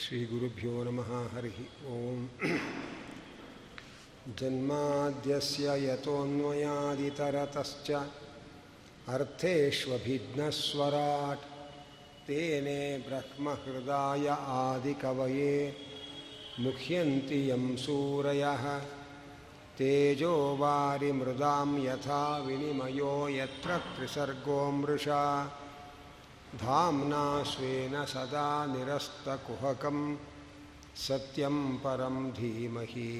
श्रीगुरुभ्यो नमः, हरिः ॐ जन्माद्यस्य यतोऽन्वयादितरतश्च अर्थेष्वभिघ्नस्वराट् तेने ब्रह्महृदाय आदिकवये मुह्यन्ति यं सूरयः। तेजो वारिमृदां यथा विनिमयो यत्र त्रिसर्गो मृषा। धाम्ना स्वेन सदा निरस्तकुहकं सत्यं परं धीमहि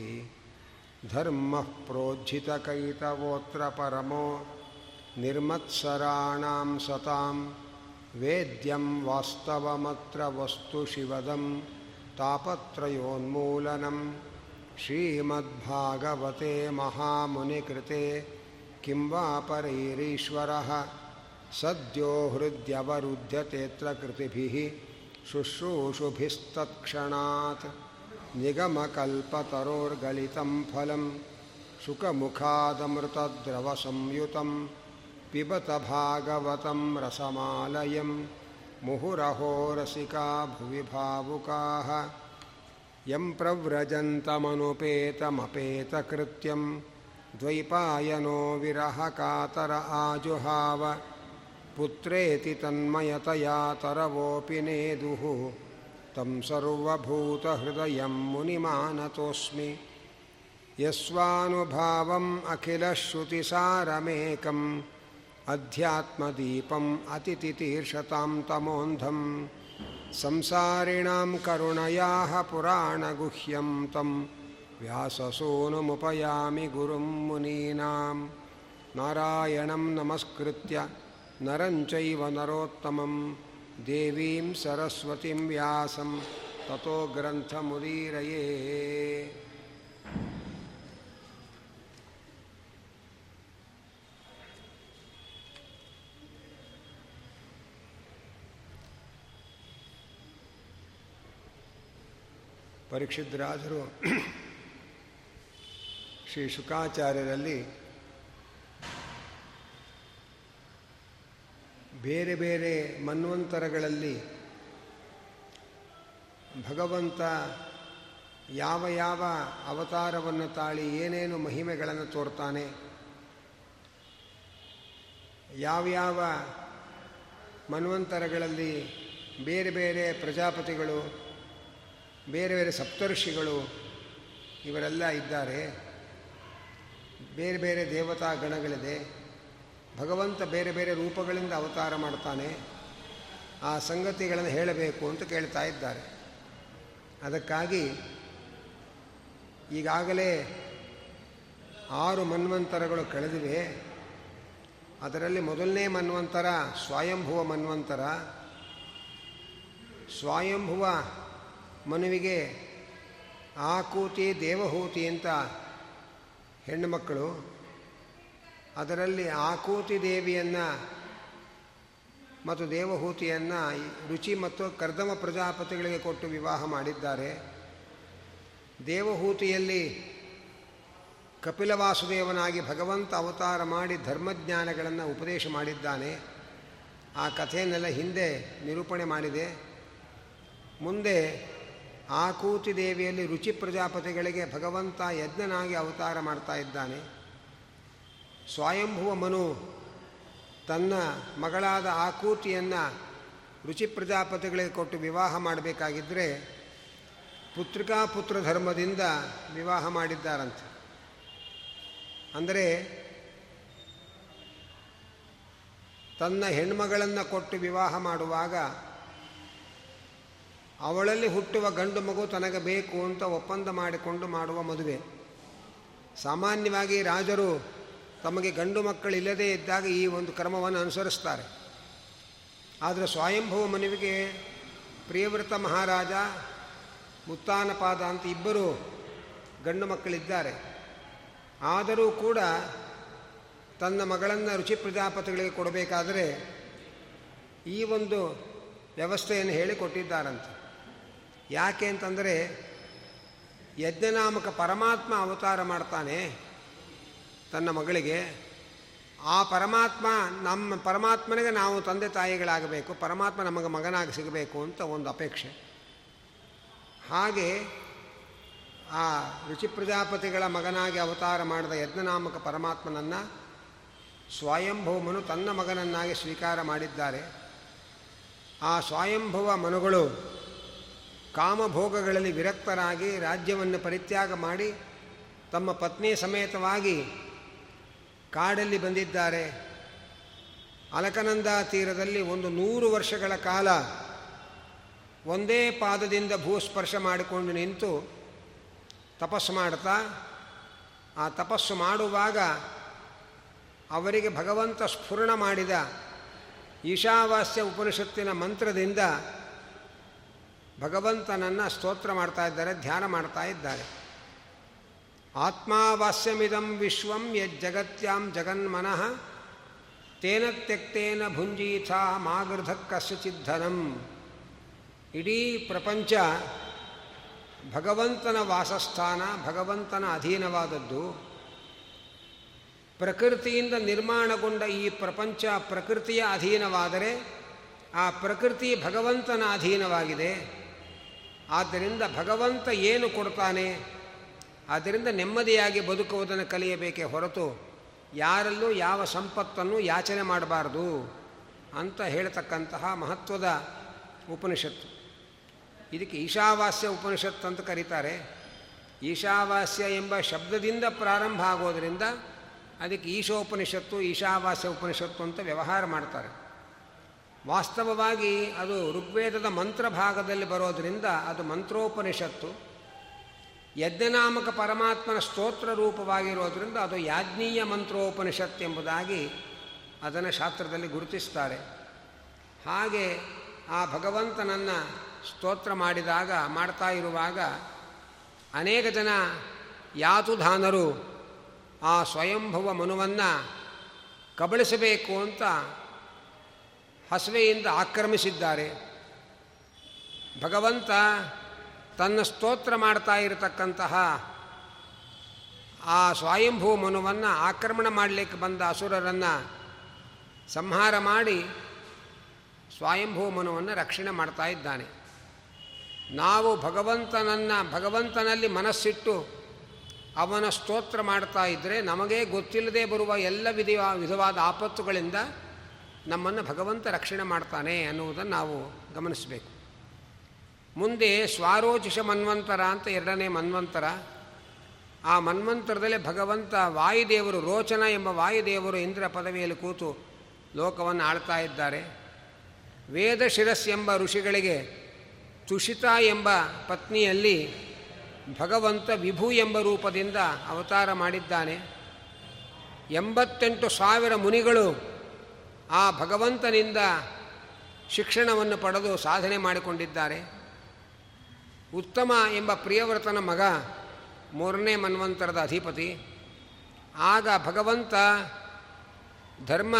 धर्मः प्रोज्झितकैतवोऽत्र परमो निर्मत्सराणां सतां वेद्यं वास्तवमत्र वस्तु शिवदं तापत्रयोन्मूलनं श्रीमद्भागवते महामुनिकृते किं वा परैरीश्वरः सद्यो हृद्यवरुध्यतेऽत्र कृतिभिः शुश्रूषुभिस्तत्क्षणात् निगमकल्पतरोर्गलितं फलं शुकमुखादमृतद्रवसंयुतं पिबत भागवतं रसमालयं मुहुरहो रसिका भुवि भावुकाः। यं प्रव्रजन्तमनुपेतमपेतकृत्यं द्वैपायनो विरहकातर आजुहाव। पुत्रेति तन्मयतया तरवोऽपि नेदुः तं सर्वभूतहृदयं मुनिमानतोऽस्मि यस्वानुभावम् अखिलश्रुतिसारमेकम् अध्यात्मदीपम् अतितितीर्षतां तमोन्धं संसारिणां करुणयाः पुराणगुह्यं तं व्याससूनुमुपयामि गुरुं मुनीनां नारायणं नमस्कृत्य ನರಂಚೈವ ನರೋತ್ತಮಂ ದೇವೀಂ ಸರಸ್ವತಿಂ ವ್ಯಾಸಂ ತಥೋ ಗ್ರಂಥಮುದೀರಯೇ ಪರೀಕ್ಷಿದ್ರಾದರು ಶ್ರೀ ಶುಕಾಚಾರ್ಯರಲ್ಲಿ ಬೇರೆ ಬೇರೆ ಮನ್ವಂತರಗಳಲ್ಲಿ ಭಗವಂತ ಯಾವ ಯಾವ ಅವತಾರವನ್ನು ತಾಳಿ ಏನೇನು ಮಹಿಮೆಗಳನ್ನು ತೋರ್ತಾನೆ, ಯಾವ ಮನ್ವಂತರಗಳಲ್ಲಿ ಬೇರೆ ಬೇರೆ ಪ್ರಜಾಪತಿಗಳು, ಬೇರೆ ಬೇರೆ ಸಪ್ತರ್ಷಿಗಳು ಇವರೆಲ್ಲ ಇದ್ದಾರೆ, ಬೇರೆ ಬೇರೆ ದೇವತಾ ಗಣಗಳಿದೆ. ಭಗವಂತ ಬೇರೆ ಬೇರೆ ರೂಪಗಳಿಂದ ಅವತಾರ ಮಾಡ್ತಾನೆ, ಆ ಸಂಗತಿಗಳನ್ನು ಹೇಳಬೇಕು ಅಂತ ಕೇಳ್ತಾ ಇದ್ದಾರೆ. ಅದಕ್ಕಾಗಿ ಈಗಾಗಲೇ ಆರು ಮನ್ವಂತರಗಳು ಕಳೆದಿವೆ. ಅದರಲ್ಲಿ ಮೊದಲನೇ ಮನ್ವಂತರ ಸ್ವಯಂಭುವ ಮನ್ವಂತರ. ಸ್ವಯಂಭುವ ಮನುವಿಗೆ ಆಕೂತಿ ದೇವಹೂತಿ ಅಂತ ಹೆಣ್ಣು ಮಕ್ಕಳು. ಅದರಲ್ಲಿ ಆಕೂತಿ ದೇವಿಯನ್ನು ಮತ್ತು ದೇವಹೂತಿಯನ್ನು ರುಚಿ ಮತ್ತು ಕರ್ದಮ ಪ್ರಜಾಪತಿಗಳಿಗೆ ಕೊಟ್ಟು ವಿವಾಹ ಮಾಡಿದ್ದಾರೆ. ದೇವಹೂತಿಯಲ್ಲಿ ಕಪಿಲವಾಸುದೇವನಾಗಿ ಭಗವಂತ ಅವತಾರ ಮಾಡಿ ಧರ್ಮಜ್ಞಾನಗಳನ್ನು ಉಪದೇಶ ಮಾಡಿದ್ದಾನೆ. ಆ ಕಥೆಯನ್ನೆಲ್ಲ ಹಿಂದೆ ನಿರೂಪಣೆ ಮಾಡಿದೆ. ಮುಂದೆ ಆಕೂತಿ ದೇವಿಯಲ್ಲಿ ರುಚಿ ಪ್ರಜಾಪತಿಗಳಿಗೆ ಭಗವಂತ ಯಜ್ಞನಾಗಿ ಅವತಾರ ಮಾಡ್ತಾ ಇದ್ದಾನೆ. ಸ್ವಯಂಭುವ ಮನು ತನ್ನ ಮಗಳಾದ ಆಕೂತಿಯನ್ನು ರುಚಿ ಪ್ರಜಾಪತಿಗಳಿಗೆ ಕೊಟ್ಟು ವಿವಾಹ ಮಾಡಬೇಕಾಗಿದ್ದರೆ ಪುತ್ರಿಕಾ ಪುತ್ರ ಧರ್ಮದಿಂದ ವಿವಾಹ ಮಾಡಿದ್ದಾರಂತೆ. ಅಂದರೆ ತನ್ನ ಹೆಣ್ಮಗಳನ್ನು ಕೊಟ್ಟು ವಿವಾಹ ಮಾಡುವಾಗ ಅವಳಲ್ಲಿ ಹುಟ್ಟುವ ಗಂಡು ಮಗು ತನಗೆ ಬೇಕು ಅಂತ ಒಪ್ಪಂದ ಮಾಡಿಕೊಂಡು ಮಾಡುವ ಮದುವೆ. ಸಾಮಾನ್ಯವಾಗಿ ರಾಜರು ತಮಗೆ ಗಂಡು ಮಕ್ಕಳಿಲ್ಲದೇ ಇದ್ದಾಗ ಈ ಒಂದು ಕ್ರಮವನ್ನು ಅನುಸರಿಸ್ತಾರೆ. ಆದರೆ ಸ್ವಯಂಭವ ಮನವಿಗೆ ಪ್ರಿಯವ್ರತ ಮಹಾರಾಜ, ಮುತ್ತಾನಪಾದ ಅಂತ ಇಬ್ಬರು ಗಂಡು ಮಕ್ಕಳಿದ್ದಾರೆ. ಆದರೂ ಕೂಡ ತನ್ನ ಮಗಳನ್ನು ರುಚಿ ಪ್ರಜಾಪತಿಗಳಿಗೆ ಕೊಡಬೇಕಾದರೆ ಈ ಒಂದು ವ್ಯವಸ್ಥೆಯನ್ನು ಹೇಳಿಕೊಟ್ಟಿದ್ದಾರಂತೆ. ಯಾಕೆ ಅಂತಂದರೆ ಯಜ್ಞನಾಮಕ ಪರಮಾತ್ಮ ಅವತಾರ ಮಾಡ್ತಾನೆ. ತನ್ನ ಮಗಳಿಗೆ, ಆ ಪರಮಾತ್ಮ ನಮ್ಮ ಪರಮಾತ್ಮನಿಗೆ ನಾವು ತಂದೆ ತಾಯಿಗಳಾಗಬೇಕು, ಪರಮಾತ್ಮ ನಮಗೆ ಮಗನಾಗಿ ಸಿಗಬೇಕು ಅಂತ ಒಂದು ಅಪೇಕ್ಷೆ. ಹಾಗೆ ಆ ರುಚಿ ಪ್ರಜಾಪತಿಗಳ ಮಗನಾಗಿ ಅವತಾರ ಮಾಡಿದ ಯಜ್ಞನಾಮಕ ಪರಮಾತ್ಮನನ್ನು ಸ್ವಯಂಭೂಮನು ತನ್ನ ಮಗನನ್ನಾಗಿ ಸ್ವೀಕಾರ ಮಾಡಿದ್ದಾರೆ. ಆ ಸ್ವಯಂಭವ ಮನುಗಳು ಕಾಮಭೋಗಗಳಲ್ಲಿ ವಿರಕ್ತರಾಗಿ ರಾಜ್ಯವನ್ನು ಪರಿತ್ಯಾಗ ಮಾಡಿ ತಮ್ಮ ಪತ್ನಿ ಸಮೇತವಾಗಿ ಕಾಡಲ್ಲಿ ಬಂದಿದ್ದಾರೆ. ಅಲಕನಂದ ತೀರದಲ್ಲಿ ಒಂದು ನೂರು ವರ್ಷಗಳ ಕಾಲ ಒಂದೇ ಪಾದದಿಂದ ಭೂಸ್ಪರ್ಶ ಮಾಡಿಕೊಂಡು ನಿಂತು ತಪಸ್ಸು ಮಾಡ್ತಾ, ಆ ತಪಸ್ಸು ಮಾಡುವಾಗ ಅವರಿಗೆ ಭಗವಂತ ಸ್ಫುರಣ ಮಾಡಿದ ಈಶಾವಾಸ್ಯ ಉಪನಿಷತ್ತಿನ ಮಂತ್ರದಿಂದ ಭಗವಂತನನ್ನು ಸ್ತೋತ್ರ ಮಾಡ್ತಾ ಇದ್ದಾರೆ, ಧ್ಯಾನ ಮಾಡ್ತಾ ಇದ್ದಾರೆ. ಆತ್ಮಾವಾಸ್ಯಮಿದಂ ವಿಶ್ವಂ ಯಜ್ಜಗತ್ಯಾಂ ಜಗನ್ಮನಃ ತೇನ ತ್ಯಕ್ತೇನ ಭುಂಜೀಥ ಮಾಗೃಧ ಕಸ್ಯಚಿದ್ಧನಂ ಇಡೀ ಪ್ರಪಂಚ ಭಗವಂತನ ವಾಸಸ್ಥಾನ, ಭಗವಂತನ ಅಧೀನವಾದದ್ದು. ಪ್ರಕೃತಿಯಿಂದ ನಿರ್ಮಾಣಗೊಂಡ ಈ ಪ್ರಪಂಚ ಪ್ರಕೃತಿಯ ಅಧೀನವಾದರೆ ಆ ಪ್ರಕೃತಿ ಭಗವಂತನ ಅಧೀನವಾಗಿದೆ. ಆದ್ದರಿಂದ ಭಗವಂತ ಏನು ಕೊಡ್ತಾನೆ? ಆದ್ದರಿಂದ ನೆಮ್ಮದಿಯಾಗಿ ಬದುಕುವುದನ್ನು ಕಲಿಯಬೇಕೇ ಹೊರತು ಯಾರಲ್ಲೂ ಯಾವ ಸಂಪತ್ತನ್ನು ಯಾಚನೆ ಮಾಡಬಾರ್ದು ಅಂತ ಹೇಳ್ತಕ್ಕಂತಹ ಮಹತ್ವದ ಉಪನಿಷತ್ತು. ಇದಕ್ಕೆ ಈಶಾವಾಸ್ಯ ಉಪನಿಷತ್ತು ಅಂತ ಕರೀತಾರೆ. ಈಶಾವಾಸ್ಯ ಎಂಬ ಶಬ್ದದಿಂದ ಪ್ರಾರಂಭ ಆಗೋದರಿಂದ ಅದಕ್ಕೆ ಈಶೋಪನಿಷತ್ತು, ಈಶಾವಾಸ್ಯ ಉಪನಿಷತ್ತು ಅಂತ ವ್ಯವಹಾರ ಮಾಡ್ತಾರೆ. ವಾಸ್ತವವಾಗಿ ಅದು ಋಗ್ವೇದದ ಮಂತ್ರ ಭಾಗದಲ್ಲಿ ಬರೋದರಿಂದ ಅದು ಮಂತ್ರೋಪನಿಷತ್ತು. ಯಜ್ಞನಾಮಕ ಪರಮಾತ್ಮನ ಸ್ತೋತ್ರ ರೂಪವಾಗಿರೋದ್ರಿಂದ ಅದು ಯಾಜ್ಞೀಯ ಮಂತ್ರೋಪನಿಷತ್ ಎಂಬುದಾಗಿ ಅದನ್ನು ಶಾಸ್ತ್ರದಲ್ಲಿ ಗುರುತಿಸ್ತಾರೆ. ಹಾಗೆ ಆ ಭಗವಂತನನ್ನು ಸ್ತೋತ್ರ ಮಾಡಿದಾಗ, ಮಾಡ್ತಾ ಇರುವಾಗ ಅನೇಕ ಜನ ಯಾತುಧಾನರು ಆ ಸ್ವಯಂಭವ ಮನುವನ್ನು ಕಬಳಿಸಬೇಕು ಅಂತ ಹಸುವೆಯಿಂದ ಆಕ್ರಮಿಸಿದ್ದಾರೆ. ಭಗವಂತ ತನ್ನ ಸ್ತೋತ್ರ ಮಾಡ್ತಾ ಇರತಕ್ಕಂತಹ ಆ ಸ್ವಯಂಭೂ ಮನುವನ್ನು ಆಕ್ರಮಣ ಮಾಡಲಿಕ್ಕೆ ಬಂದ ಅಸುರರನ್ನು ಸಂಹಾರ ಮಾಡಿ ಸ್ವಯಂಭೂ ಮನುವನ್ನು ರಕ್ಷಣೆ ಮಾಡ್ತಾ ಇದ್ದಾನೆ. ನಾವು ಭಗವಂತನನ್ನು, ಭಗವಂತನಲ್ಲಿ ಮನಸ್ಸಿಟ್ಟು ಅವನ ಸ್ತೋತ್ರ ಮಾಡ್ತಾ ಇದ್ದರೆ ನಮಗೇ ಗೊತ್ತಿಲ್ಲದೆ ಬರುವ ಎಲ್ಲ ವಿಧ ವಿಧವಾದ ಆಪತ್ತುಗಳಿಂದ ನಮ್ಮನ್ನು ಭಗವಂತ ರಕ್ಷಣೆ ಮಾಡ್ತಾನೆ ಅನ್ನುವುದನ್ನು ನಾವು ಗಮನಿಸಬೇಕು. ಮುಂದೆ ಸ್ವಾರೋಚಿಷ ಮನ್ವಂತರ ಅಂತ ಎರಡನೇ ಮನ್ವಂತರ. ಆ ಮನ್ವಂತರದಲ್ಲಿ ಭಗವಂತ ವಾಯುದೇವರು ರೋಚನ ಎಂಬ ವಾಯುದೇವರು ಇಂದ್ರ ಪದವಿಯಲ್ಲಿ ಕೂತು ಲೋಕವನ್ನು ಆಳ್ತಾ ಇದ್ದಾರೆ. ವೇದ ಶಿರಸ್ ಎಂಬ ಋಷಿಗಳಿಗೆ ತುಷಿತ ಎಂಬ ಪತ್ನಿಯಲ್ಲಿ ಭಗವಂತ ವಿಭು ಎಂಬ ರೂಪದಿಂದ ಅವತಾರ ಮಾಡಿದ್ದಾನೆ. ಎಂಬತ್ತೆಂಟು ಸಾವಿರ ಮುನಿಗಳು ಆ ಭಗವಂತನಿಂದ ಶಿಕ್ಷಣವನ್ನು ಪಡೆದು ಸಾಧನೆ ಮಾಡಿಕೊಂಡಿದ್ದಾರೆ. ಉತ್ತಮ ಎಂಬ ಪ್ರಿಯವ್ರತನ ಮಗ ಮೂರನೇ ಮನ್ವಂತರದ ಅಧಿಪತಿ. ಆಗ ಭಗವಂತ ಧರ್ಮ,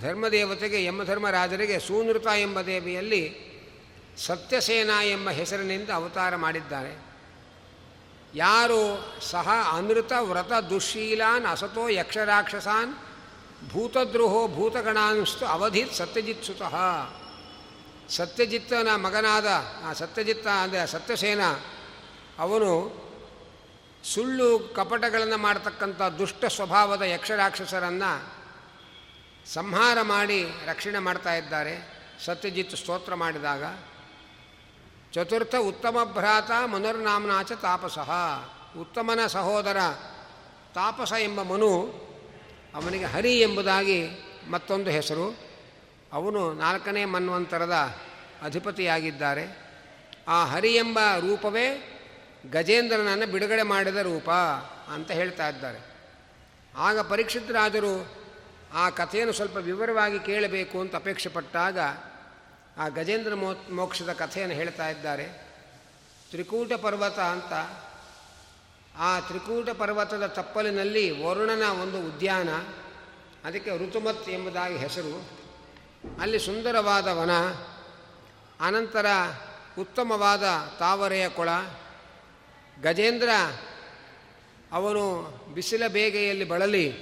ಧರ್ಮದೇವತೆಗೆ ಯಮಧರ್ಮರಾಜರಿಗೆ ಸೂನೃತ ಎಂಬ ದೇವಿಯಲ್ಲಿ ಸತ್ಯಸೇನಾ ಎಂಬ ಹೆಸರಿನಿಂದ ಅವತಾರ ಮಾಡಿದ್ದಾರೆ. ಯಾರು ಸಹ ಅನೃತ, ವ್ರತ ದುಶ್ಶೀಲಾನ್ ಅಸತೋ, ಯಕ್ಷರಾಕ್ಷಸಾನ್, ಭೂತದ್ರೋಹೋ, ಭೂತಗಣಾಂಸ್ತು ಅವಧಿತ್ ಸತ್ಯಜಿತ್ ಸುತಃ. ಸತ್ಯಜಿತ್ತನ ಮಗನಾದ, ಆ ಸತ್ಯಜಿತ್ತ ಅಂದರೆ ಸತ್ಯಸೇನ, ಅವನು ಸುಳ್ಳು ಕಪಟಗಳನ್ನು ಮಾಡತಕ್ಕಂಥ ದುಷ್ಟ ಸ್ವಭಾವದ ಯಕ್ಷರಾಕ್ಷಸರನ್ನು ಸಂಹಾರ ಮಾಡಿ ರಕ್ಷಣೆ ಮಾಡ್ತಾ ಇದ್ದಾರೆ. ಸತ್ಯಜಿತ್ ಸ್ತೋತ್ರ ಮಾಡಿದಾಗ, ಚತುರ್ಥ ಉತ್ತಮ ಭ್ರಾತ ಮನುರ್ನಾಮನಾಚ ತಾಪಸಃ. ಉತ್ತಮನ ಸಹೋದರ ತಾಪಸ ಎಂಬ ಮನು ಅವನಿಗೆ ಹರಿ ಎಂಬುದಾಗಿ ಮತ್ತೊಂದು ಹೆಸರು. ಅವನು ನಾಲ್ಕನೇ ಮನ್ವಂತರದ ಅಧಿಪತಿಯಾಗಿದ್ದಾರೆ. ಆ ಹರಿ ಎಂಬ ರೂಪವೇ ಗಜೇಂದ್ರನನ್ನು ಬಿಡುಗಡೆ ಮಾಡಿದ ರೂಪ ಅಂತ ಹೇಳ್ತಾ ಇದ್ದಾರೆ. ಆಗ ಪರೀಕ್ಷಿತರಾದರೂ ಆ ಕಥೆಯನ್ನು ಸ್ವಲ್ಪ ವಿವರವಾಗಿ ಕೇಳಬೇಕು ಅಂತ ಅಪೇಕ್ಷೆ ಪಟ್ಟಾಗ ಆ ಗಜೇಂದ್ರ ಮೋ ಮೋಕ್ಷದ ಕಥೆಯನ್ನು ಹೇಳ್ತಾ ಇದ್ದಾರೆ. ತ್ರಿಕೂಟ ಪರ್ವತ ಅಂತ. ಆ ತ್ರಿಕೂಟ ಪರ್ವತದ ತಪ್ಪಲಿನಲ್ಲಿ ವರುಣನ ಒಂದು ಉದ್ಯಾನ, ಅದಕ್ಕೆ ಋತುಮತ್ ಎಂಬುದಾಗಿ ಹೆಸರು. ಅಲ್ಲಿ ಸುಂದರವಾದ ವನ, ಅನಂತರ ಉತ್ತಮವಾದ ತಾವರೆಯ ಕೊಳ. ಗಜೇಂದ್ರ ಅವನು ಬಿಸಿಲ ಬೇಗೆಯಲ್ಲಿ ಬಳಲಿ,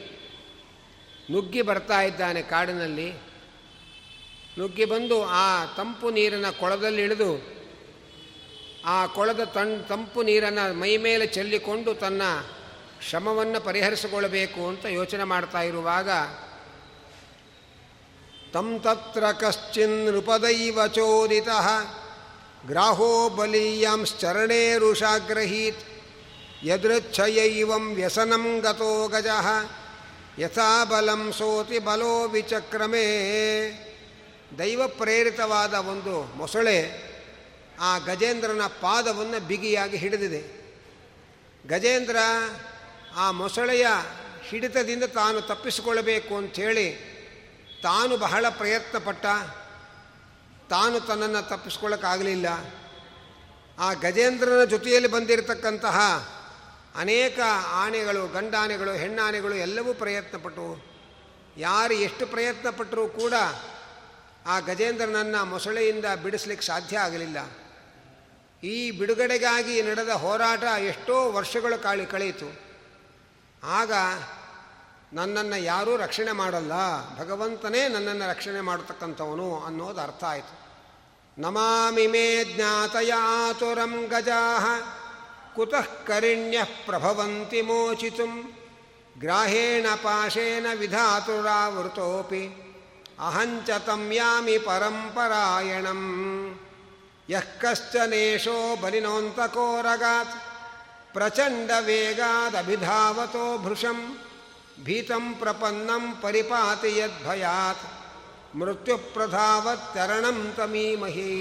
ನುಗ್ಗಿ ಬರ್ತಾ ಇದ್ದಾನೆ ಕಾಡಿನಲ್ಲಿ. ನುಗ್ಗಿ ಬಂದು ಆ ತಂಪು ನೀರಿನ ಕೊಳದಲ್ಲಿ ಇಳಿದು, ಆ ಕೊಳದ ತಣ್ ತಂಪು ನೀರನ್ನು ಮೈ ಮೇಲೆ ಚೆಲ್ಲಿಕೊಂಡು ತನ್ನ ಶ್ರಮವನ್ನು ಪರಿಹರಿಸಿಕೊಳ್ಳಬೇಕು ಅಂತ ಯೋಚನೆ ಮಾಡ್ತಾ ಇರುವಾಗ ತತ್ರ ಕಶ್ಚಿನ್ ಚೋದಿತ. ಗ್ರಾಹೋ ಬಲೀಯಾಂಶ್ಚರಣೇ ರುಷಾಗ್ರಹೀತ್ ಯದೃಚ್ಛಯೈವಂ ವ್ಯಸನಂ ಗತೋ ಗಜ. ಯಥಾ ಬಲಂ ಸೋತಿ ಬಲೋ ವಿಚಕ್ರಮೇ. ದೈವ ಪ್ರೇರಿತವಾದ ಒಂದು ಮೊಸಳೆ ಆ ಗಜೇಂದ್ರನ ಪಾದವನ್ನು ಬಿಗಿಯಾಗಿ ಹಿಡಿದಿದೆ. ಗಜೇಂದ್ರ ಆ ಮೊಸಳೆಯ ಹಿಡಿತದಿಂದ ತಾನು ತಪ್ಪಿಸಿಕೊಳ್ಳಬೇಕು ಅಂಥೇಳಿ ತಾನು ಬಹಳ ಪ್ರಯತ್ನಪಟ್ಟ, ತಾನು ತನ್ನನ್ನು ತಪ್ಪಿಸ್ಕೊಳ್ಳೋಕ್ಕಾಗಲಿಲ್ಲ. ಆ ಗಜೇಂದ್ರನ ಜೊತೆಯಲ್ಲಿ ಬಂದಿರತಕ್ಕಂತಹ ಅನೇಕ ಆನೆಗಳು, ಗಂಡಾನೆಗಳು, ಹೆಣ್ಣಾನೆಗಳು ಎಲ್ಲವೂ ಪ್ರಯತ್ನಪಟ್ಟವು ಯಾರು ಎಷ್ಟು ಪ್ರಯತ್ನಪಟ್ಟರೂ ಕೂಡ ಆ ಗಜೇಂದ್ರನನ್ನು ಮೊಸಳೆಯಿಂದ ಬಿಡಿಸ್ಲಿಕ್ಕೆ ಸಾಧ್ಯ ಆಗಲಿಲ್ಲ. ಈ ಬಿಡುಗಡೆಗಾಗಿ ನಡೆದ ಹೋರಾಟ ಎಷ್ಟೋ ವರ್ಷಗಳು ಕಾಳಿ ಕಳೆಯಿತು. ಆಗ ನನ್ನನ್ನು ಯಾರೂ ರಕ್ಷಣೆ ಮಾಡಲ್ಲ. ಭಗವಂತನೇ ನನ್ನನ್ನು ರಕ್ಷಣೆ ಮಾಡತಕ್ಕಂಥವನು ಅನ್ನೋದು ಅರ್ಥ ಆಯಿತು. ನಮಾಮಿ ಮೇ ಜ್ಞಾತಯಾತುರಂ ಗಜಾ ಕುತಃ ಕರಿಣ್ಯ ಪ್ರಭವಂತಿ ಮೋಚಿತು. ಗ್ರಾಹೇಣ ಪಾಶೇನ ವಿಧಾತುರಾವೃತೋಪಿ. ಅಹಂಚ ತಮ್ಯಾಮಿ ಪರಂಪರಾಯಣಂ. ಯಃ ಕಶ್ಚನೇಶೋ ಬಲಿನೋಂತಕೋರಗಾತ್. ಪ್ರಚಂಡ ವೇಗಾದಭಿಧಾವತೋ ಭೃಶಂ. ಭೀತಂ ಪ್ರಪನ್ನಂ ಪರಿಪಾತಿ ಯದ್ಭಯಾತ್. ತಮೀ ಮಹಿ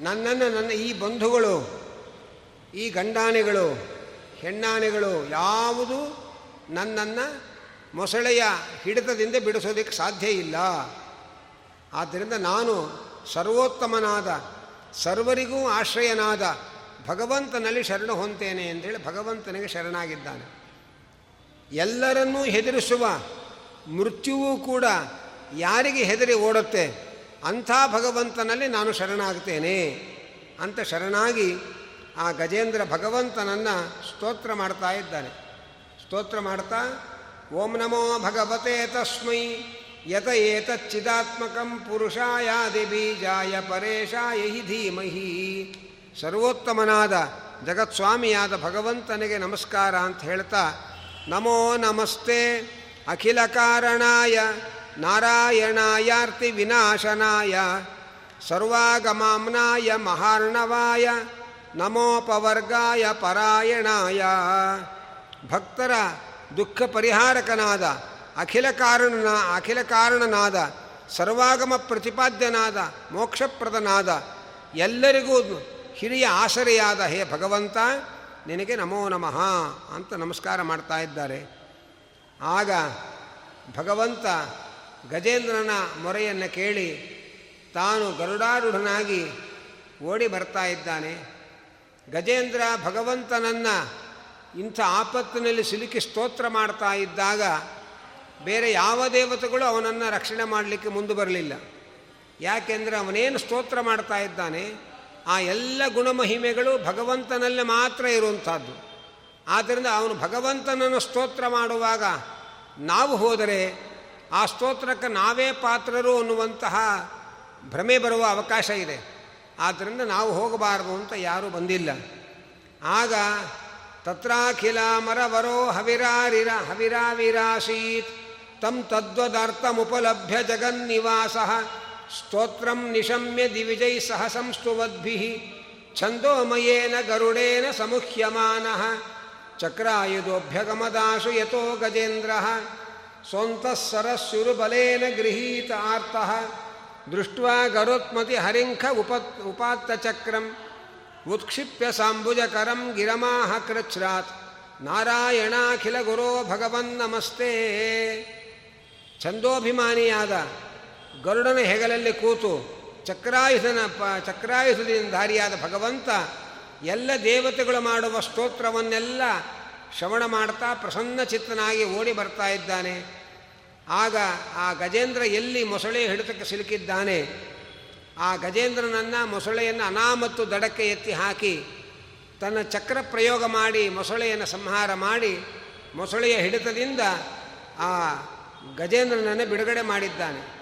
ನನ್ನನ್ನು ನನ್ನ ಈ ಬಂಧುಗಳು, ಈ ಗಂಡಾನೆಗಳು, ಹೆಣ್ಣಾನೆಗಳು ಯಾವುದು ನನ್ನನ್ನು ಮೊಸಳೆಯ ಹಿಡಿತದಿಂದ ಬಿಡಿಸೋದಕ್ಕೆ ಸಾಧ್ಯ ಇಲ್ಲ. ಆದ್ದರಿಂದ ನಾನು ಸರ್ವೋತ್ತಮನಾದ, ಸರ್ವರಿಗೂ ಆಶ್ರಯನಾದ ಭಗವಂತನಲ್ಲಿ ಶರಣ ಹೊಂತೇನೆ ಅಂತೇಳಿ ಭಗವಂತನಿಗೆ ಶರಣಾಗಿದ್ದಾನೆ. ಎಲ್ಲರನ್ನೂ ಹೆದರಿಸುವ ಮೃತ್ಯುವೂ ಕೂಡ ಯಾರಿಗೆ ಹೆದರಿ ಓಡುತ್ತೆ? ಅಂಥ ಭಗವಂತನಲ್ಲಿ ನಾನು ಶರಣಾಗ್ತೇನೆ ಅಂತ ಶರಣಾಗಿ ಆ ಗಜೇಂದ್ರ ಭಗವಂತನನ್ನು ಸ್ತೋತ್ರ ಮಾಡ್ತಾ ಇದ್ದಾನೆ. ಸ್ತೋತ್ರ ಮಾಡ್ತಾ, ಓಂ ನಮೋ ಭಗವತೆ ತಸ್ಮೈ, ಯತ ಏತಚ್ಚಿದಾತ್ಮಕಂ ಪುರುಷಾಯಾದಿ ಬೀಜಾಯ ಪರೇಶಾಯ ಹಿ ಧೀಮಹಿ. ಸರ್ವೋತ್ತಮನಾದ ಜಗತ್ಸ್ವಾಮಿಯಾದ ಭಗವಂತನಿಗೆ ನಮಸ್ಕಾರ ಅಂತ ಹೇಳ್ತಾ ನಮೋ ನಮಸ್ತೆ. ಅಖಿಲ ಕಾರಣಾಯ ನಾರಾಯಣಾಯಾರ್ತಿ ವಿನಾಶನಾಯ. ಸರ್ವಾಗಮಾಮ್ನಾಯ ಮಹಾರ್ಣವಾಯ. ನಮೋಪವರ್ಗಾಯ ಪರಾಯಣಾಯ. ಭಕ್ತರ ದುಃಖ ಪರಿಹಾರಕನಾದ, ಅಖಿಲ ಕಾರಣನ ಅಖಿಲ ಕಾರಣನಾದ, ಸರ್ವಾಗಮ ಪ್ರತಿಪಾದ್ಯನಾದ, ಮೋಕ್ಷಪ್ರದನಾದ ಎಲ್ಲರಿಗೂ ಹಿರಿಯ ಆಸರೆಯಾದ ಹೇ ಭಗವಂತ. ನಿನಗೆ ನಮೋ ನಮಃ ಅಂತ ನಮಸ್ಕಾರ ಮಾಡ್ತಾ ಇದ್ದಾರೆ. ಆಗ ಭಗವಂತ ಗಜೇಂದ್ರನ ಮೊರೆಯನ್ನು ಕೇಳಿ ತಾನು ಗರುಡಾರೂಢನಾಗಿ ಓಡಿ ಬರ್ತಾ ಇದ್ದಾನೆ. ಗಜೇಂದ್ರ ಭಗವಂತನನ್ನು ಇಂಥ ಆಪತ್ತಿನಲ್ಲಿ ಸಿಲುಕಿ ಸ್ತೋತ್ರ ಮಾಡ್ತಾ ಇದ್ದಾಗ ಬೇರೆ ಯಾವ ದೇವತೆಗಳು ಅವನನ್ನು ರಕ್ಷಣೆ ಮಾಡಲಿಕ್ಕೆ ಮುಂದೆ ಬರಲಿಲ್ಲ. ಯಾಕೆಂದರೆ ಅವನೇನು ಸ್ತೋತ್ರ ಮಾಡ್ತಾ ಇದ್ದಾನೆ? ಆ ಎಲ್ಲ ಗುಣಮಹಿಮೆಗಳು ಭಗವಂತನಲ್ಲಿ ಮಾತ್ರ ಇರುವಂಥದ್ದು. ಆದ್ದರಿಂದ ಅವನು ಭಗವಂತನನ್ನು ಸ್ತೋತ್ರ ಮಾಡುವಾಗ ನಾವು ಹೋದರೆ ಆ ಸ್ತೋತ್ರಕ್ಕೆ ನಾವೇ ಪಾತ್ರರು ಅನ್ನುವಂತಹ ಭ್ರಮೆ ಬರುವ ಅವಕಾಶ ಇದೆ. ಆದ್ದರಿಂದ ನಾವು ಹೋಗಬಾರದು ಅಂತ ಯಾರೂ ಬಂದಿಲ್ಲ. ಆಗ ತತ್ರಾಖಿಲ ಮರವರೋ ಹವಿರಾರಿರ ಹವಿರಾವಿರಾಸೀತ್ ತಂ ತದ್ವದರ್ಥಮುಪಲಭ್ಯ ಜಗನ್ನಿವಾಸ ಸ್ತೋತ್ರಂ ನಿಶಮ್ಯ ದಿವಿಜೈ ಸಹ ಸಂಸ್ತುವದ್ಭಿ ಛಂದೋಮಯೇನ ಗರುಡೇನ ಸಮುಹ್ಯಮಾನ ಚಕ್ರಾಯುಧೋಭ್ಯಗಮದಾಶು ಯಥೋ ಗಜೇಂದ್ರ ಸ್ವಂತಃ ಸರಸ್ಸುರುಬಲೇನ ಗೃಹೀತ ಆರ್ತಃ ದೃಷ್ಟ್ವಾ ಗರುತ್ಮತಿ ಹರಿಂಖ ಉಪ ಉಪಾತ್ತಚಕ್ರಂ ಉತ್ಕ್ಷಿಪ್ಯ ಸಾಂಬುಜಕರಂ ಗಿರಮಾಹ ಕೃಚ್ರಾತ್ ನಾರಾಯಣಾಖಿಲ ಗುರೋ ಭಗವನ್ ನಮಸ್ತೆ ಛಂದೋಭಿಮಾನಿಯಾದ ಗರುಡನ ಹೆಗಲಲ್ಲಿ ಕೂತು ಚಕ್ರಾಯುಧನ ಪ, ಚಕ್ರಾಯುಧದಿಂದ ಧಾರಿಯಾದ ಭಗವಂತ ಎಲ್ಲ ದೇವತೆಗಳು ಮಾಡುವ ಸ್ತೋತ್ರವನ್ನೆಲ್ಲ ಶ್ರವಣ ಮಾಡ್ತಾ ಪ್ರಸನ್ನ ಚಿತ್ತನಾಗಿ ಓಡಿ ಬರ್ತಾ ಇದ್ದಾನೆ. ಆಗ ಆ ಗಜೇಂದ್ರ ಎಲ್ಲಿ ಮೊಸಳೆ ಹಿಡಿತಕ್ಕೆ ಸಿಲುಕಿದ್ದಾನೆ? ಆ ಗಜೇಂದ್ರನನ್ನು ಮೊಸಳೆಯನ್ನು ಅನಾಮತ್ತು ದಡಕ್ಕೆ ಎತ್ತಿ ಹಾಕಿ ತನ್ನ ಚಕ್ರ ಪ್ರಯೋಗ ಮಾಡಿ ಮೊಸಳೆಯನ್ನು ಸಂಹಾರ ಮಾಡಿ ಮೊಸಳೆಯ ಹಿಡಿತದಿಂದ ಆ ಗಜೇಂದ್ರನನ್ನು ಬಿಡುಗಡೆ ಮಾಡಿದ್ದಾನೆ.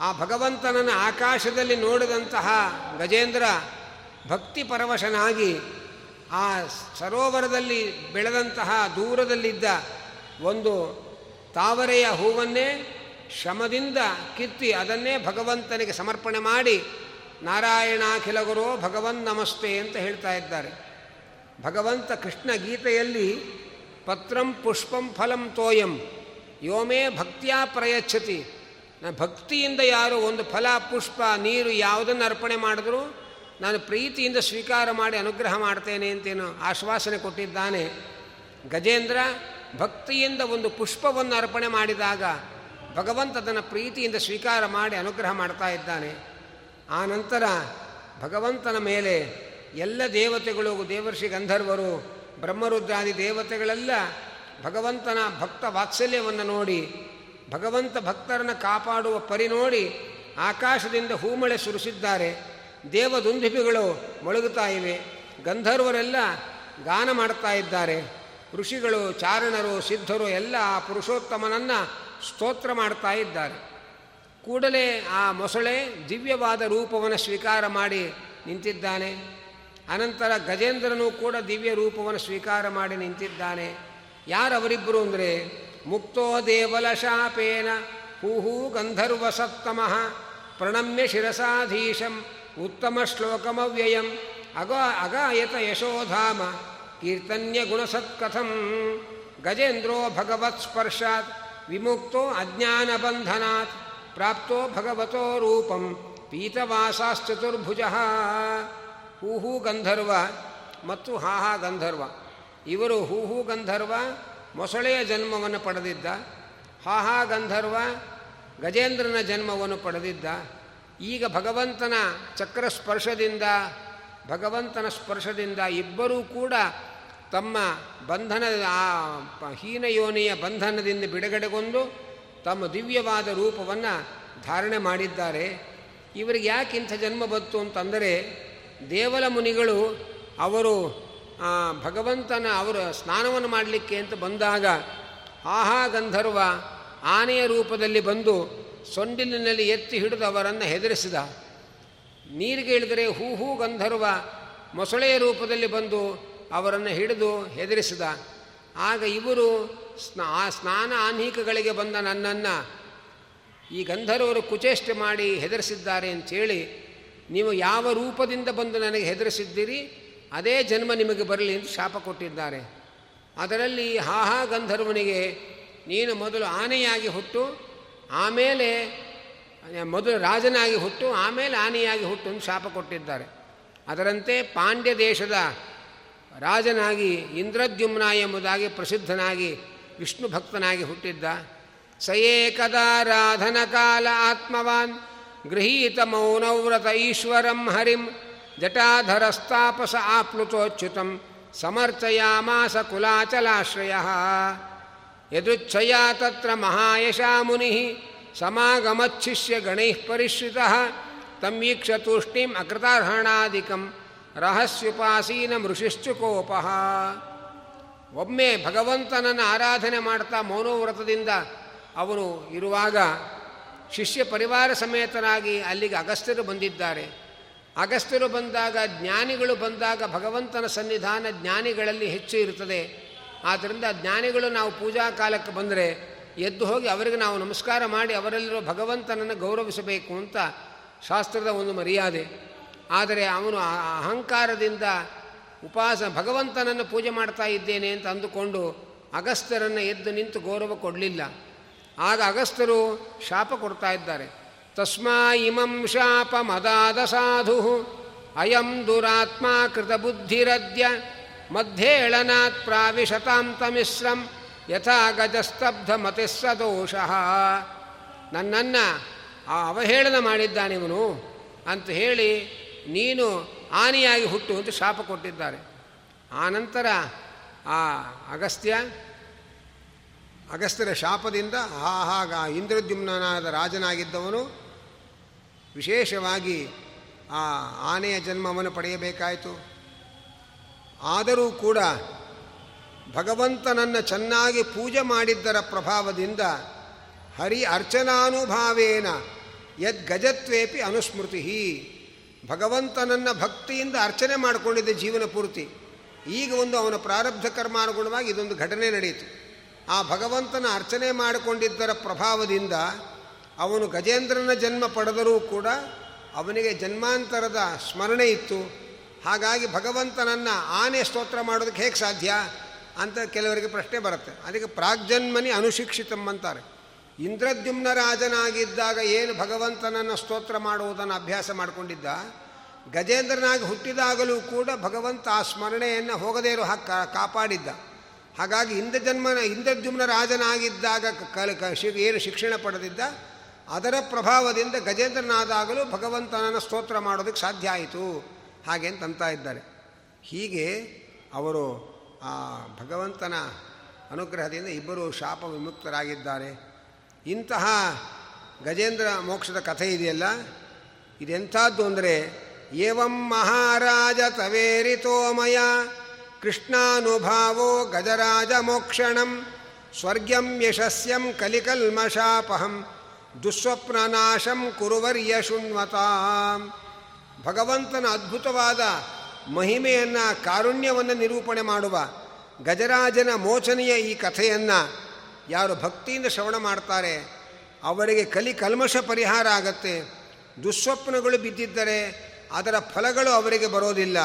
ಆ ಭಗವಂತನನ್ನು ಆಕಾಶದಲ್ಲಿ ನೋಡಿದಂತಹ ಗಜೇಂದ್ರ ಭಕ್ತಿ ಪರವಶನಾಗಿ ಆ ಸರೋವರದಲ್ಲಿ ಬೆಳೆದಂತಹ ದೂರದಲ್ಲಿದ್ದ ಒಂದು ತಾವರೆಯ ಹೂವನ್ನೇ ಶ್ರಮದಿಂದ ಕಿತ್ತಿ ಅದನ್ನೇ ಭಗವಂತನಿಗೆ ಸಮರ್ಪಣೆ ಮಾಡಿ ನಾರಾಯಣಾಖಿಲ ಗುರೋ ಭಗವನ್ ನಮಸ್ತೆ ಅಂತ ಹೇಳ್ತಾ ಇದ್ದಾರೆ. ಭಗವಂತ ಕೃಷ್ಣ ಗೀತೆಯಲ್ಲಿ ಪತ್ರಂ ಪುಷ್ಪಂ ಫಲಂ ತೋಯಂ, ಯೋಮೇ ಭಕ್ತಿಯ ಪ್ರಯಚ್ಛತಿ ನಾನು ಭಕ್ತಿಯಿಂದ ಯಾರು ಒಂದು ಫಲ, ಪುಷ್ಪ, ನೀರು ಯಾವುದನ್ನು ಅರ್ಪಣೆ ಮಾಡಿದ್ರು, ನಾನು ಪ್ರೀತಿಯಿಂದ ಸ್ವೀಕಾರ ಮಾಡಿ ಅನುಗ್ರಹ ಮಾಡ್ತೇನೆ ಅಂತೇನು ಆಶ್ವಾಸನೆ ಕೊಟ್ಟಿದ್ದಾನೆ. ಗಜೇಂದ್ರ ಭಕ್ತಿಯಿಂದ ಒಂದು ಪುಷ್ಪವನ್ನು ಅರ್ಪಣೆ ಮಾಡಿದಾಗ ಭಗವಂತ ಅದನ್ನು ಪ್ರೀತಿಯಿಂದ ಸ್ವೀಕಾರ ಮಾಡಿ ಅನುಗ್ರಹ ಮಾಡ್ತಾ ಇದ್ದಾನೆ. ಆ ನಂತರ ಭಗವಂತನ ಮೇಲೆ ಎಲ್ಲ ದೇವತೆಗಳು, ದೇವರ್ಷಿ ಗಂಧರ್ವರು, ಬ್ರಹ್ಮರುದ್ರಾದಿ ದೇವತೆಗಳೆಲ್ಲ ಭಗವಂತನ ಭಕ್ತ ವಾತ್ಸಲ್ಯವನ್ನು ನೋಡಿ ಭಗವಂತ ಭಕ್ತರನ್ನು ಕಾಪಾಡುವ ಪರಿ ನೋಡಿ ಆಕಾಶದಿಂದ ಹೂಮಳೆ ಸುರಿಸಿದ್ದಾರೆ. ದೇವದುಂದಿಪಿಗಳು ಮೊಳಗುತ್ತಾ ಇವೆ. ಗಂಧರ್ವರೆಲ್ಲ ಗಾನ ಮಾಡ್ತಾ ಇದ್ದಾರೆ. ಋಷಿಗಳು, ಚಾರಣರು, ಸಿದ್ಧರು ಎಲ್ಲ ಆ ಪುರುಷೋತ್ತಮನನ್ನು ಸ್ತೋತ್ರ ಮಾಡ್ತಾ ಇದ್ದಾರೆ. ಕೂಡಲೇ ಆ ಮೊಸಳೆ ದಿವ್ಯವಾದ ರೂಪವನ್ನು ಸ್ವೀಕಾರ ಮಾಡಿ ನಿಂತಿದ್ದಾನೆ. ಅನಂತರ ಗಜೇಂದ್ರನು ಕೂಡ ದಿವ್ಯ ರೂಪವನ್ನು ಸ್ವೀಕಾರ ಮಾಡಿ ನಿಂತಿದ್ದಾನೆ. ಯಾರವರಿಬ್ಬರು ಅಂದರೆ ಮುಕ್ತೋ ದೇವಲಶಾಪೇನ ಹೂಹೂ ಗಂಧರ್ವಸತ್ತಮಃ ಪ್ರಣಮ್ಯ ಶಿರಸಾಧೀಶಂ ಉತ್ತಮ ಶ್ಲೋಕಮವ್ಯಯಂ ಅಗ ಅಗಾಯತ ಯಶೋಧಾಮ ಕೀರ್ತನ್ಯ ಗುಣಸತ್ಕಥಂ ಗಜೇಂದ್ರೋ ಭಗವತ್ಸ್ಪರ್ಶಾತ್ ವಿಮುಕ್ತೋ ಅಜ್ಞಾನಬಂಧನಾತ್ ಪ್ರಾಪ್ತೋ ಭಗವತೋ ರೂಪಂ ಪೀತವಾಸಾಶ್ಚತುರ್ಭುಜ. ಹೂಹೂ ಗಂಧರ್ವ ಮತ್ತು ಹಾಹಾ ಗಂಧರ್ವ ಇವರು ಹೂಹೂ ಗಂಧರ್ವ ಮೊಸಳೆಯ ಜನ್ಮವನ್ನು ಪಡೆದಿದ್ದ ಹಾಹಾ ಗಂಧರ್ವ ಗಜೇಂದ್ರನ ಜನ್ಮವನ್ನು ಪಡೆದಿದ್ದ, ಈಗ ಭಗವಂತನ ಚಕ್ರ ಸ್ಪರ್ಶದಿಂದ ಭಗವಂತನ ಸ್ಪರ್ಶದಿಂದ ಇಬ್ಬರೂ ಕೂಡ ತಮ್ಮ ಬಂಧನ, ಆ ಹೀನಯೋನಿಯ ಬಂಧನದಿಂದ ಬಿಡುಗಡೆಗೊಂಡು ತಮ್ಮ ದಿವ್ಯವಾದ ರೂಪವನ್ನು ಧಾರಣೆ ಮಾಡಿದ್ದಾರೆ. ಇವರಿಗೆ ಯಾಕೆ ಇಂಥ ಜನ್ಮ ಬಂತು ಅಂತಂದರೆ, ದೇವಲ ಮುನಿಗಳು ಅವರು ಭಗವಂತನ ಅವರು ಸ್ನಾನವನ್ನು ಮಾಡಲಿಕ್ಕೆ ಅಂತ ಬಂದಾಗ ಆಹಾ ಗಂಧರ್ವ ಆನೆಯ ರೂಪದಲ್ಲಿ ಬಂದು ಸೊಂಡಿಲಿನಲ್ಲಿ ಎತ್ತಿ ಹಿಡಿದು ಅವರನ್ನು ಹೆದರಿಸಿದ. ನೀರಿಗೆ ಇಳಿದರೆ ಹೂ ಹೂ ಗಂಧರ್ವ ಮೊಸಳೆಯ ರೂಪದಲ್ಲಿ ಬಂದು ಅವರನ್ನು ಹಿಡಿದು ಹೆದರಿಸಿದ. ಆಗ ಇವರು ಸ್ನಾ ಸ್ನಾನ ಆನ್ಹಿಕಗಳಿಗೆ ಬಂದ ನನ್ನನ್ನು ಈ ಗಂಧರ್ವರು ಕುಚೇಷ್ಟೆ ಮಾಡಿ ಹೆದರಿಸಿದ್ದಾರೆ ಅಂತೇಳಿ, ನೀವು ಯಾವ ರೂಪದಿಂದ ಬಂದು ನನಗೆ ಹೆದರಿಸಿದ್ದೀರಿ? ಅದೇ ಜನ್ಮ ನಿಮಗೆ ಬರಲಿ ಅಂತ ಶಾಪ ಕೊಟ್ಟಿದ್ದಾರೆ. ಅದರಲ್ಲಿ ಹಾಹಾ ಗಂಧರ್ವನಿಗೆ ನೀನು ಮೊದಲು ಆನೆಯಾಗಿ ಹುಟ್ಟು, ಆಮೇಲೆ ಮೊದಲು ರಾಜನಾಗಿ ಹುಟ್ಟು, ಆಮೇಲೆ ಆನೆಯಾಗಿ ಹುಟ್ಟು ಅಂತ ಶಾಪ ಕೊಟ್ಟಿದ್ದಾರೆ. ಅದರಂತೆ ಪಾಂಡ್ಯ ದೇಶದ ರಾಜನಾಗಿ ಇಂದ್ರದ್ಯುಮ್ನ ಎಂಬುದಾಗಿ ಪ್ರಸಿದ್ಧನಾಗಿ ವಿಷ್ಣು ಭಕ್ತನಾಗಿ ಹುಟ್ಟಿದ್ದ. ಸ ರಾಧನಕಾಲ ಕಾಲ ಆತ್ಮವಾನ್, ಗೃಹೀತ ಮೌನವ್ರತ ಈಶ್ವರಂ ಹರಿಂ. ಜಟಾಧರಸ್ತಾಪಸ ಆಪ್ಲುತೋಚ್ಯುತಂ ಸಮರ್ಥಯಾಮಾಸ ಕುಲಾಚಲಾಶ್ರಯ. ಯದೃಚ್ಛಯ ತತ್ರ ಮಹಾಯಶಾ ಮುನಿ ಸಮಾಗಮಚ್ಛಿಷ್ಯ ಗಣೈಃ ಪರಿಶ್ರಿತ. ತಮ್ಮೀಕ್ಷ ತೂಷ್ಣೀಂ ಅಕೃತಾರ್ಹಣಾದಿಕಂ ರಹಸ್ಯುಪಾಸೀನ ಮೃಷಿಶ್ಚುಕೋಪ. ಒಮ್ಮೆ ಭಗವಂತನನ್ನು ಆರಾಧನೆ ಮಾಡ್ತಾ ಮೌನವ್ರತದಿಂದ ಅವನು ಇರುವಾಗ ಶಿಷ್ಯ ಪರಿವಾರ ಸಮೇತನಾಗಿ ಅಲ್ಲಿಗೆ ಅಗಸ್ತ್ಯರು ಬಂದಿದ್ದಾರೆ. ಅಗಸ್ತ್ಯರು ಬಂದಾಗ, ಜ್ಞಾನಿಗಳು ಬಂದಾಗ ಭಗವಂತನ ಸನ್ನಿಧಾನ ಜ್ಞಾನಿಗಳಲ್ಲಿ ಹೆಚ್ಚು ಇರುತ್ತದೆ. ಆದ್ದರಿಂದ ಜ್ಞಾನಿಗಳು ನಾವು ಪೂಜಾ ಕಾಲಕ್ಕೆ ಬಂದರೆ ಎದ್ದು ಹೋಗಿ ಅವರಿಗೆ ನಾವು ನಮಸ್ಕಾರ ಮಾಡಿ ಅವರಲ್ಲಿರೋ ಭಗವಂತನನ್ನು ಗೌರವಿಸಬೇಕು ಅಂತ ಶಾಸ್ತ್ರದ ಒಂದು ಮರ್ಯಾದೆ. ಆದರೆ ಅವನು ಅಹಂಕಾರದಿಂದ ಉಪಾಸ, ಭಗವಂತನನ್ನು ಪೂಜೆ ಮಾಡ್ತಾ ಇದ್ದೇನೆ ಅಂತ ಅಂದುಕೊಂಡು ಅಗಸ್ತ್ಯರನ್ನು ಎದ್ದು ನಿಂತು ಗೌರವ ಕೊಡಲಿಲ್ಲ. ಆಗ ಅಗಸ್ತ್ಯರು ಶಾಪ ಕೊಡ್ತಾ ಇದ್ದಾರೆ. ತಸ್ಮಾ ಇಮಂ ಶಾಪ ಮದಾದ ಸಾಧು ಅಯಂ ದುರಾತ್ಮ ಕೃತಬುದ್ಧಿರದ್ಯ ಮಧ್ಯೇಳನಾತ್ ಪ್ರಾವಿಶತಾಂ ತಮಿಶ್ರಂ ಯಥಾ ಗಜಸ್ತಬ್ಧ ಮತಿಸ್ಸ ದೋಷಃ ನನ್ನನ್ನು ಆ ಅವಹೇಳನ ಮಾಡಿದ್ದಾನಿವನು ಅಂತ ಹೇಳಿ ನೀನು ಆನೆಯಾಗಿ ಹುಟ್ಟು ಅಂತ ಶಾಪ ಕೊಟ್ಟಿದ್ದಾರೆ. ಆನಂತರ ಆ ಅಗಸ್ತ್ಯ ಅಗಸ್ತ್ಯರ ಶಾಪದಿಂದ ಆಹಾಗ ಇಂದ್ರದ್ಯುಮ್ನಾದ ರಾಜನಾಗಿದ್ದವನು ವಿಶೇಷವಾಗಿ ಆ ಆನೆಯ ಜನ್ಮವನ್ನು ಪಡೆಯಬೇಕಾಯಿತು. ಆದರೂ ಕೂಡ ಭಗವಂತನನ್ನು ಚೆನ್ನಾಗಿ ಪೂಜೆ ಮಾಡಿದ್ದರ ಪ್ರಭಾವದಿಂದ ಹರಿ ಅರ್ಚನಾನುಭಾವೇನ ಯದ್ ಗಜತ್ವೇಪಿ ಅನುಸ್ಮೃತಿ ಭಗವಂತನನ್ನು ಭಕ್ತಿಯಿಂದ ಅರ್ಚನೆ ಮಾಡಿಕೊಂಡಿದ್ದ ಜೀವನ ಪೂರ್ತಿ. ಈಗ ಒಂದು ಅವನ ಪ್ರಾರಬ್ಧ ಕರ್ಮಾನುಗುಣವಾಗಿ ಇದೊಂದು ಘಟನೆ ನಡೆಯಿತು. ಆ ಭಗವಂತನ ಅರ್ಚನೆ ಮಾಡಿಕೊಂಡಿದ್ದರ ಪ್ರಭಾವದಿಂದ ಅವನು ಗಜೇಂದ್ರನ ಜನ್ಮ ಪಡೆದರೂ ಕೂಡ ಅವನಿಗೆ ಜನ್ಮಾಂತರದ ಸ್ಮರಣೆ ಇತ್ತು. ಹಾಗಾಗಿ ಭಗವಂತನನ್ನು ಆನೆ ಸ್ತೋತ್ರ ಮಾಡೋದಕ್ಕೆ ಹೇಗೆ ಸಾಧ್ಯ ಅಂತ ಕೆಲವರಿಗೆ ಪ್ರಶ್ನೆ ಬರುತ್ತೆ. ಅದಕ್ಕೆ ಪ್ರಾಗ್ಜನ್ಮನಿ ಅನುಶಿಕ್ಷಿತಂ ಅಂತಾರೆ. ಇಂದ್ರದ್ಯುಮ್ನ ರಾಜನಾಗಿದ್ದಾಗ ಏನು ಭಗವಂತನನ್ನು ಸ್ತೋತ್ರ ಮಾಡುವುದನ್ನು ಅಭ್ಯಾಸ ಮಾಡಿಕೊಂಡಿದ್ದ? ಗಜೇಂದ್ರನಾಗಿ ಹುಟ್ಟಿದಾಗಲೂ ಕೂಡ ಭಗವಂತ ಆ ಸ್ಮರಣೆಯನ್ನು ಹೋಗದೇ ಇರೋ ಹಾಗೆ ಕಾಪಾಡಿದ್ದ. ಹಾಗಾಗಿ ಇಂದ್ರ ಜನ್ಮನ ಜುಮ್ನ ರಾಜನಾಗಿದ್ದಾಗ ಕಲ ಏನು ಶಿಕ್ಷಣ ಪಡೆದಿದ್ದ, ಅದರ ಪ್ರಭಾವದಿಂದ ಗಜೇಂದ್ರನಾದಾಗಲೂ ಭಗವಂತನನ್ನು ಸ್ತೋತ್ರ ಮಾಡೋದಕ್ಕೆ ಸಾಧ್ಯ ಆಯಿತು. ಹಾಗೆ ಅಂತ ಇದ್ದಾರೆ. ಹೀಗೆ ಅವರು ಆ ಭಗವಂತನ ಅನುಗ್ರಹದಿಂದ ಇಬ್ಬರು ಶಾಪ ವಿಮುಕ್ತರಾಗಿದ್ದಾರೆ. ಇಂತಹ ಗಜೇಂದ್ರ ಮೋಕ್ಷದ ಕಥೆ ಇದೆಯಲ್ಲ? ಇದೆಂಥದ್ದು ಅಂದರೆ, ಏವಂ ಮಹಾರಾಜ ತವೇರಿತೋಮಯ ಕೃಷ್ಣಾನುಭಾವೋ ಗಜರಾಜ ಮೋಕ್ಷಣಂ ಸ್ವರ್ಗ್ಯಂ ಯಶಸ್ಯಂ ಕಲಿಕಲ್ಮಶಾಪಹಂ ದುಸ್ವಪ್ನನಾಶಂ ಕುರುವರ್ಯ ಶೃಣ್ವತಾಂ ಭಗವಂತನ ಅದ್ಭುತವಾದ ಮಹಿಮೆಯನ್ನು ಕಾರುಣ್ಯವನ್ನು ನಿರೂಪಣೆ ಮಾಡುವ ಗಜರಾಜನ ಮೋಚನೆಯ ಈ ಕಥೆಯನ್ನು ಯಾರು ಭಕ್ತಿಯಿಂದ ಶ್ರವಣ ಮಾಡ್ತಾರೆ, ಅವರಿಗೆ ಕಲಿ ಕಲ್ಮಶ ಪರಿಹಾರ ಆಗತ್ತೆ. ದುಸ್ವಪ್ನಗಳು ಬಿದ್ದಿದ್ದರೆ ಅದರ ಫಲಗಳು ಅವರಿಗೆ ಬರೋದಿಲ್ಲ.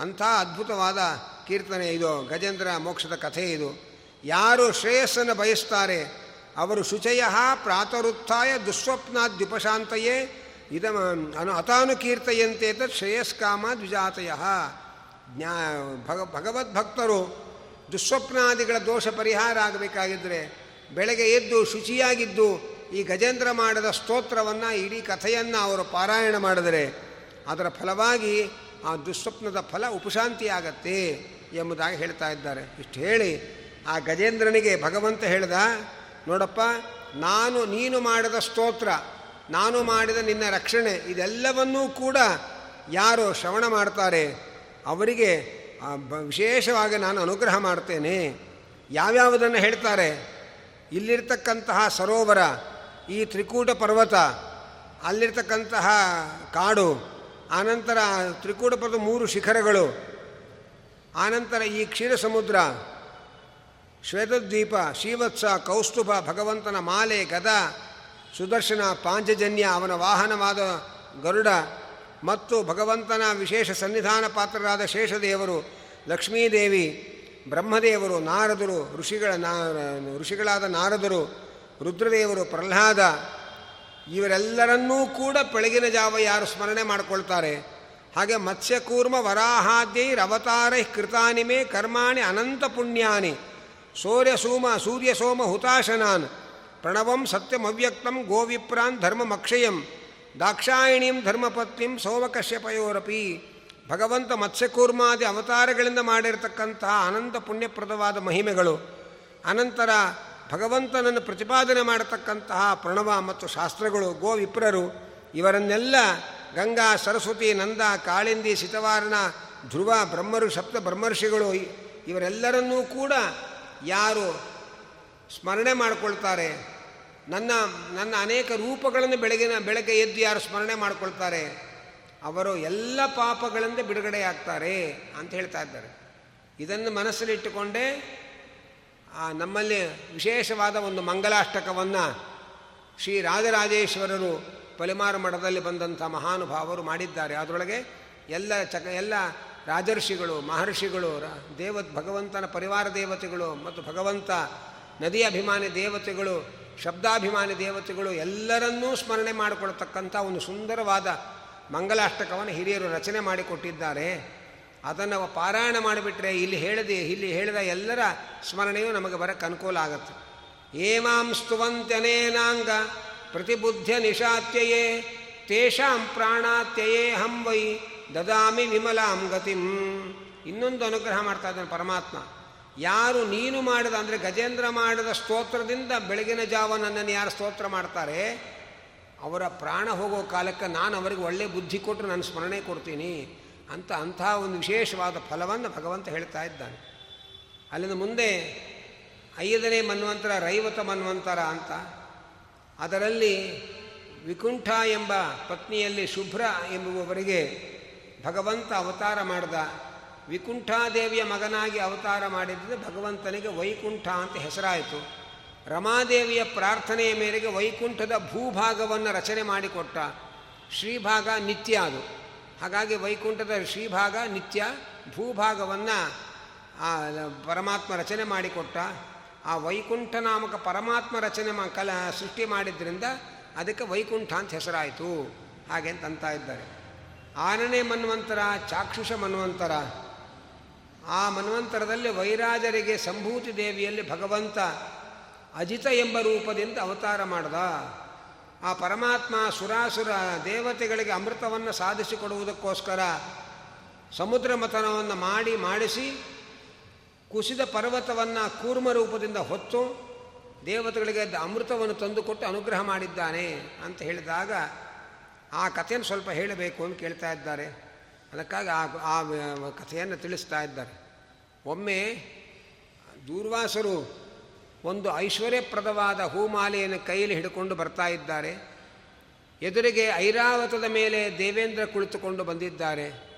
ಅಂಥ ಅದ್ಭುತವಾದ ಕೀರ್ತನೆ ಇದು, ಗಜೇಂದ್ರ ಮೋಕ್ಷದ ಕಥೆ ಇದು. ಯಾರು ಶ್ರೇಯಸ್ಸನ್ನು ಬಯಸ್ತಾರೆ, ಅವರು ಶುಚಯ ಪ್ರಾತರುತ್ಥಾಯ ದುಸ್ವಪ್ನಾದ್ಯುಪಶಾಂತಯೇ ಇದ ಅನು ಅತಾನುಕೀರ್ತಯಂತೆ ಶ್ರೇಯಸ್ಕಾಮ ದ್ವಿಜಾತಯ. ಜ್ಞಾ ಭಗ ಭಗವದ್ಭಕ್ತರು ದುಸ್ವಪ್ನಾದಿಗಳ ದೋಷ ಪರಿಹಾರ ಆಗಬೇಕಾಗಿದ್ದರೆ ಬೆಳಗ್ಗೆ ಎದ್ದು ಶುಚಿಯಾಗಿದ್ದು ಈ ಗಜೇಂದ್ರ ಮಾಡಿದ ಸ್ತೋತ್ರವನ್ನು, ಇಡೀ ಕಥೆಯನ್ನು ಅವರು ಪಾರಾಯಣ ಮಾಡಿದರೆ, ಅದರ ಫಲವಾಗಿ ಆ ದುಸ್ವಪ್ನದ ಫಲ ಉಪಶಾಂತಿ ಆಗತ್ತೆ ಎಂಬುದಾಗಿ ಹೇಳ್ತಾ ಇದ್ದಾರೆ. ಇಷ್ಟು ಹೇಳಿ, ಆ ಗಜೇಂದ್ರನಿಗೆ ಭಗವಂತ ಹೇಳ್ದ, ನೋಡಪ್ಪ, ನಾನು, ನೀನು ಮಾಡಿದ ಸ್ತೋತ್ರ, ನಾನು ಮಾಡಿದ ನಿನ್ನ ರಕ್ಷಣೆ, ಇದೆಲ್ಲವನ್ನೂ ಕೂಡ ಯಾರು ಶ್ರವಣ ಮಾಡ್ತಾರೆ? ಅವರಿಗೆ ವಿಶೇಷವಾಗಿ ನಾನು ಅನುಗ್ರಹ ಮಾಡ್ತೇನೆ. ಯಾವ್ಯಾವುದನ್ನು ಹೇಳ್ತಾರೆ? ಇಲ್ಲಿರ್ತಕ್ಕಂತಹ ಸರೋವರ, ಈ ತ್ರಿಕೂಟ ಪರ್ವತ, ಅಲ್ಲಿರ್ತಕ್ಕಂತಹ ಕಾಡು, ಆನಂತರ ತ್ರಿಕೂಟ ಪರ್ವತ ಮೂರು ಶಿಖರಗಳು ಆನಂತರ ಈ ಕ್ಷೀರ ಸಮುದ್ರ, ಶ್ವೇತದ್ವೀಪ, ಶ್ರೀವತ್ಸ, ಕೌಸ್ತುಭ, ಭಗವಂತನ ಮಾಲೆ, ಗದ, ಸುದರ್ಶನ, ಪಾಂಚಜನ್ಯ, ಅವನ ವಾಹನವಾದ ಗರುಡ ಮತ್ತು ಭಗವಂತನ ವಿಶೇಷ ಸನ್ನಿಧಾನ ಪಾತ್ರರಾದ ಶೇಷದೇವರು, ಲಕ್ಷ್ಮೀದೇವಿ, ಬ್ರಹ್ಮದೇವರು, ನಾರದರು, ಋಷಿಗಳ ಋಷಿಗಳಾದ ನಾರದರು, ರುದ್ರದೇವರು, ಪ್ರಹ್ಲಾದ, ಇವರೆಲ್ಲರನ್ನೂ ಕೂಡ ಬೆಳಗಿನ ಜಾವ ಯಾರು ಸ್ಮರಣೆ ಮಾಡಿಕೊಳ್ತಾರೆ? ಹಾಗೆ ಮತ್ಸ್ಯಕೂರ್ಮ ವರಾಹಾದ್ಯೈರವತಾರೈ ಕೃತಾನಿಮೇ ಕರ್ಮಾಣಿ ಅನಂತ ಪುಣ್ಯಾನಿ. ಸೂರ್ಯ ಸೂರ್ಯಸೋಮ ಸೂರ್ಯ ಹುತಾಶನಾನ್. ಪ್ರಣವಂ ಸತ್ಯಮವ್ಯಕ್ತಂ ಗೋವಿಪ್ರಾನ್ ಧರ್ಮಮಕ್ಷಯಂ ದಾಕ್ಷಾಯಿಣಿಂ ಧರ್ಮಪತ್ನಿಂ ಸೋಮಕಶ್ಯಪಯೋರಪಿ ಭಗವಂತ ಮತ್ಸ್ಯಕೂರ್ಮಾದಿ ಅವತಾರಗಳಿಂದ ಮಾಡಿರತಕ್ಕಂತಹ ಅನಂತ ಪುಣ್ಯಪ್ರದವಾದ ಮಹಿಮೆಗಳು. ಅನಂತರ ಭಗವಂತನನ್ನು ಪ್ರತಿಪಾದನೆ ಮಾಡತಕ್ಕಂತಹ ಪ್ರಣವ ಮತ್ತು ಶಾಸ್ತ್ರಗಳು ಗೋವಿಪ್ರರು ಇವರನ್ನೆಲ್ಲ ಗಂಗಾ ಸರಸ್ವತಿ ನಂದ ಕಾಳಿಂದಿ ಸಿತವಾರಣ ಧ್ರುವ ಬ್ರಹ್ಮರು ಸಪ್ತ ಬ್ರಹ್ಮರ್ಷಿಗಳು ಇವರೆಲ್ಲರನ್ನೂ ಕೂಡ ಯಾರು ಸ್ಮರಣೆ ಮಾಡಿಕೊಳ್ತಾರೆ. ನನ್ನ ನನ್ನ ಅನೇಕ ರೂಪಗಳನ್ನು ಬೆಳಗಿನ, ಬೆಳಗ್ಗೆ ಎದ್ದು ಯಾರು ಸ್ಮರಣೆ ಮಾಡಿಕೊಳ್ತಾರೆ. ಅವರು ಎಲ್ಲ ಪಾಪಗಳಿಂದ ಬಿಡುಗಡೆಯಾಗ್ತಾರೆ ಅಂತ ಹೇಳ್ತಾ ಇದ್ದಾರೆ. ಇದನ್ನು ಮನಸ್ಸಲ್ಲಿಟ್ಟುಕೊಂಡೇ ಆ ನಮ್ಮಲ್ಲಿ ವಿಶೇಷವಾದ ಒಂದು ಮಂಗಲಾಷ್ಟಕವನ್ನು ಶ್ರೀ ರಾಜರಾಜೇಶ್ವರರು ಪಲಿಮಾರು ಮಠದಲ್ಲಿ ಬಂದಂಥ ಮಹಾನುಭಾವರು ಮಾಡಿದ್ದಾರೆ. ಅದರೊಳಗೆ ಎಲ್ಲ ಚಕ ಎಲ್ಲ ರಾಜರ್ಷಿಗಳು, ಮಹರ್ಷಿಗಳು ದೇವ ಭಗವಂತನ ಪರಿವಾರ ದೇವತೆಗಳು ಮತ್ತು ಭಗವಂತ ನದಿ ಅಭಿಮಾನಿ ದೇವತೆಗಳು, ಶಬ್ದಾಭಿಮಾನಿ ದೇವತೆಗಳು ಎಲ್ಲರನ್ನೂ ಸ್ಮರಣೆ ಮಾಡಿಕೊಳ್ತಕ್ಕಂಥ ಒಂದು ಸುಂದರವಾದ ಮಂಗಲಾಷ್ಟಕವನ್ನು ಹಿರಿಯರು ರಚನೆ ಮಾಡಿಕೊಟ್ಟಿದ್ದಾರೆ. ಅದನ್ನು ಪಾರಾಯಣ ಮಾಡಿಬಿಟ್ರೆ ಇಲ್ಲಿ ಹೇಳಿದೆ, ಇಲ್ಲಿ ಹೇಳಿದ ಎಲ್ಲರ ಸ್ಮರಣೆಯು ನಮಗೆ ಬರಕ್ಕೆ ಅನುಕೂಲ ಆಗುತ್ತೆ. ಏಮಾಂ ಸ್ತುವಂತ್ಯನೇನಾಂಗ ಪ್ರತಿಬುದ್ಧ ನಿಶಾತ್ಯಯೇ ತೇಷಾಂ ಪ್ರಾಣಾತ್ಯಯೇ ಹಂ ವೈ ದದಾಮಿ ವಿಮಲಾಂ ಗತಿಂ ಇನ್ನೊಂದು ಅನುಗ್ರಹ ಮಾಡ್ತಾ ಇದ್ದಾನೆ ಪರಮಾತ್ಮ. ಯಾರು ನೀನು ಮಾಡಿದ, ಅಂದರೆ ಗಜೇಂದ್ರ ಮಾಡಿದ ಸ್ತೋತ್ರದಿಂದ ಬೆಳಗಿನ ಜಾವ ನನ್ನನ್ನು ಯಾರು ಸ್ತೋತ್ರ ಮಾಡ್ತಾರೆ? ಅವರ ಪ್ರಾಣ ಹೋಗೋ ಕಾಲಕ್ಕೆ ನಾನು ಅವರಿಗೆ ಒಳ್ಳೆಯ ಬುದ್ಧಿ ಕೊಟ್ಟು ನಾನು ಸ್ಮರಣೆ ಕೊಡ್ತೀನಿ ಅಂತ ಅಂಥ ಒಂದು ವಿಶೇಷವಾದ ಫಲವನ್ನು ಭಗವಂತ ಹೇಳ್ತಾ ಇದ್ದಾನೆ. ಅಲ್ಲಿಂದ ಮುಂದೆ, ಐದನೇ ಮನ್ವಂತರ, ರೈವತ ಮನ್ವಂತರ ಅಂತ ಅದರಲ್ಲಿ ವಿಕುಂಠ ಎಂಬ ಪತ್ನಿಯಲ್ಲಿ ಶುಭ್ರ ಎಂಬುವವರಿಗೆ ಭಗವಂತ ಅವತಾರ ಮಾಡಿದ. ವಿಕುಂಠಾದೇವಿಯ ಮಗನಾಗಿ ಅವತಾರ ಮಾಡಿದ್ದರೆ ಭಗವಂತನಿಗೆ ವೈಕುಂಠ ಅಂತ ಹೆಸರಾಯಿತು. ರಮಾದೇವಿಯ ಪ್ರಾರ್ಥನೆಯ ಮೇರೆಗೆ ವೈಕುಂಠದ ಭೂಭಾಗವನ್ನು ರಚನೆ ಮಾಡಿಕೊಟ್ಟ. ಶ್ರೀಭಾಗ ನಿತ್ಯ ಅದು. ಹಾಗಾಗಿ ವೈಕುಂಠದ ಶ್ರೀಭಾಗ ನಿತ್ಯ ಭೂಭಾಗವನ್ನು ಪರಮಾತ್ಮ ರಚನೆ ಮಾಡಿಕೊಟ್ಟ. ಆ ವೈಕುಂಠ ನಾಮಕ ಪರಮಾತ್ಮ ರಚನೆ ಮಾ ಕಲ ಸೃಷ್ಟಿ ಮಾಡಿದ್ರಿಂದ ಅದಕ್ಕೆ ವೈಕುಂಠ ಅಂತ ಹೆಸರಾಯಿತು. ಹಾಗೆ ಅಂತ ಅಂತ ಇದ್ದಾರೆ. ಆನನೆ ಮನ್ವಂತರ, ಚಾಕ್ಷುಷ ಮನ್ವಂತರ. ಆ ಮನ್ವಂತರದಲ್ಲಿ ವೈರಾಜರಿಗೆ ಸಂಭೂತಿ ದೇವಿಯಲ್ಲಿ ಭಗವಂತ ಅಜಿತ ಎಂಬ ರೂಪದಿಂದ ಅವತಾರ ಮಾಡಿದ. ಆ ಪರಮಾತ್ಮ ಸುರಾಸುರ ದೇವತೆಗಳಿಗೆ ಅಮೃತವನ್ನು ಸಾಧಿಸಿಕೊಡುವುದಕ್ಕೋಸ್ಕರ ಸಮುದ್ರ ಮಥನವನ್ನು ಮಾಡಿ ಮಾಡಿಸಿ ಕುಸಿದ ಪರ್ವತವನ್ನು ಕೂರ್ಮ ರೂಪದಿಂದ ಹೊತ್ತು ದೇವತೆಗಳಿಗೆ ಅಮೃತವನ್ನು ತಂದುಕೊಟ್ಟು ಅನುಗ್ರಹ ಮಾಡಿದ್ದಾನೆ ಅಂತ ಹೇಳಿದಾಗ ಆ ಕಥೆಯನ್ನು ಸ್ವಲ್ಪ ಹೇಳಬೇಕು ಅಂತ ಕೇಳ್ತಾ ಇದ್ದಾರೆ. ಅದಕ್ಕಾಗಿ ಆ ಆ ಕಥೆಯನ್ನು ತಿಳಿಸ್ತಾ ಇದ್ದಾರೆ. ಒಮ್ಮೆ ದೂರ್ವಾಸರು ಒಂದು ಐಶ್ವರ್ಯಪ್ರದವಾದ ಹೂಮಾಲೆಯನ್ನು ಕೈಯಲ್ಲಿ ಹಿಡ್ಕೊಂಡು ಬರ್ತಾ ಇದ್ದಾರೆ. ಎದುರಿಗೆ ಐರಾವತದ ಮೇಲೆ ದೇವೇಂದ್ರ ಕುಳಿತುಕೊಂಡು ಬಂದಿದ್ದಾರೆ.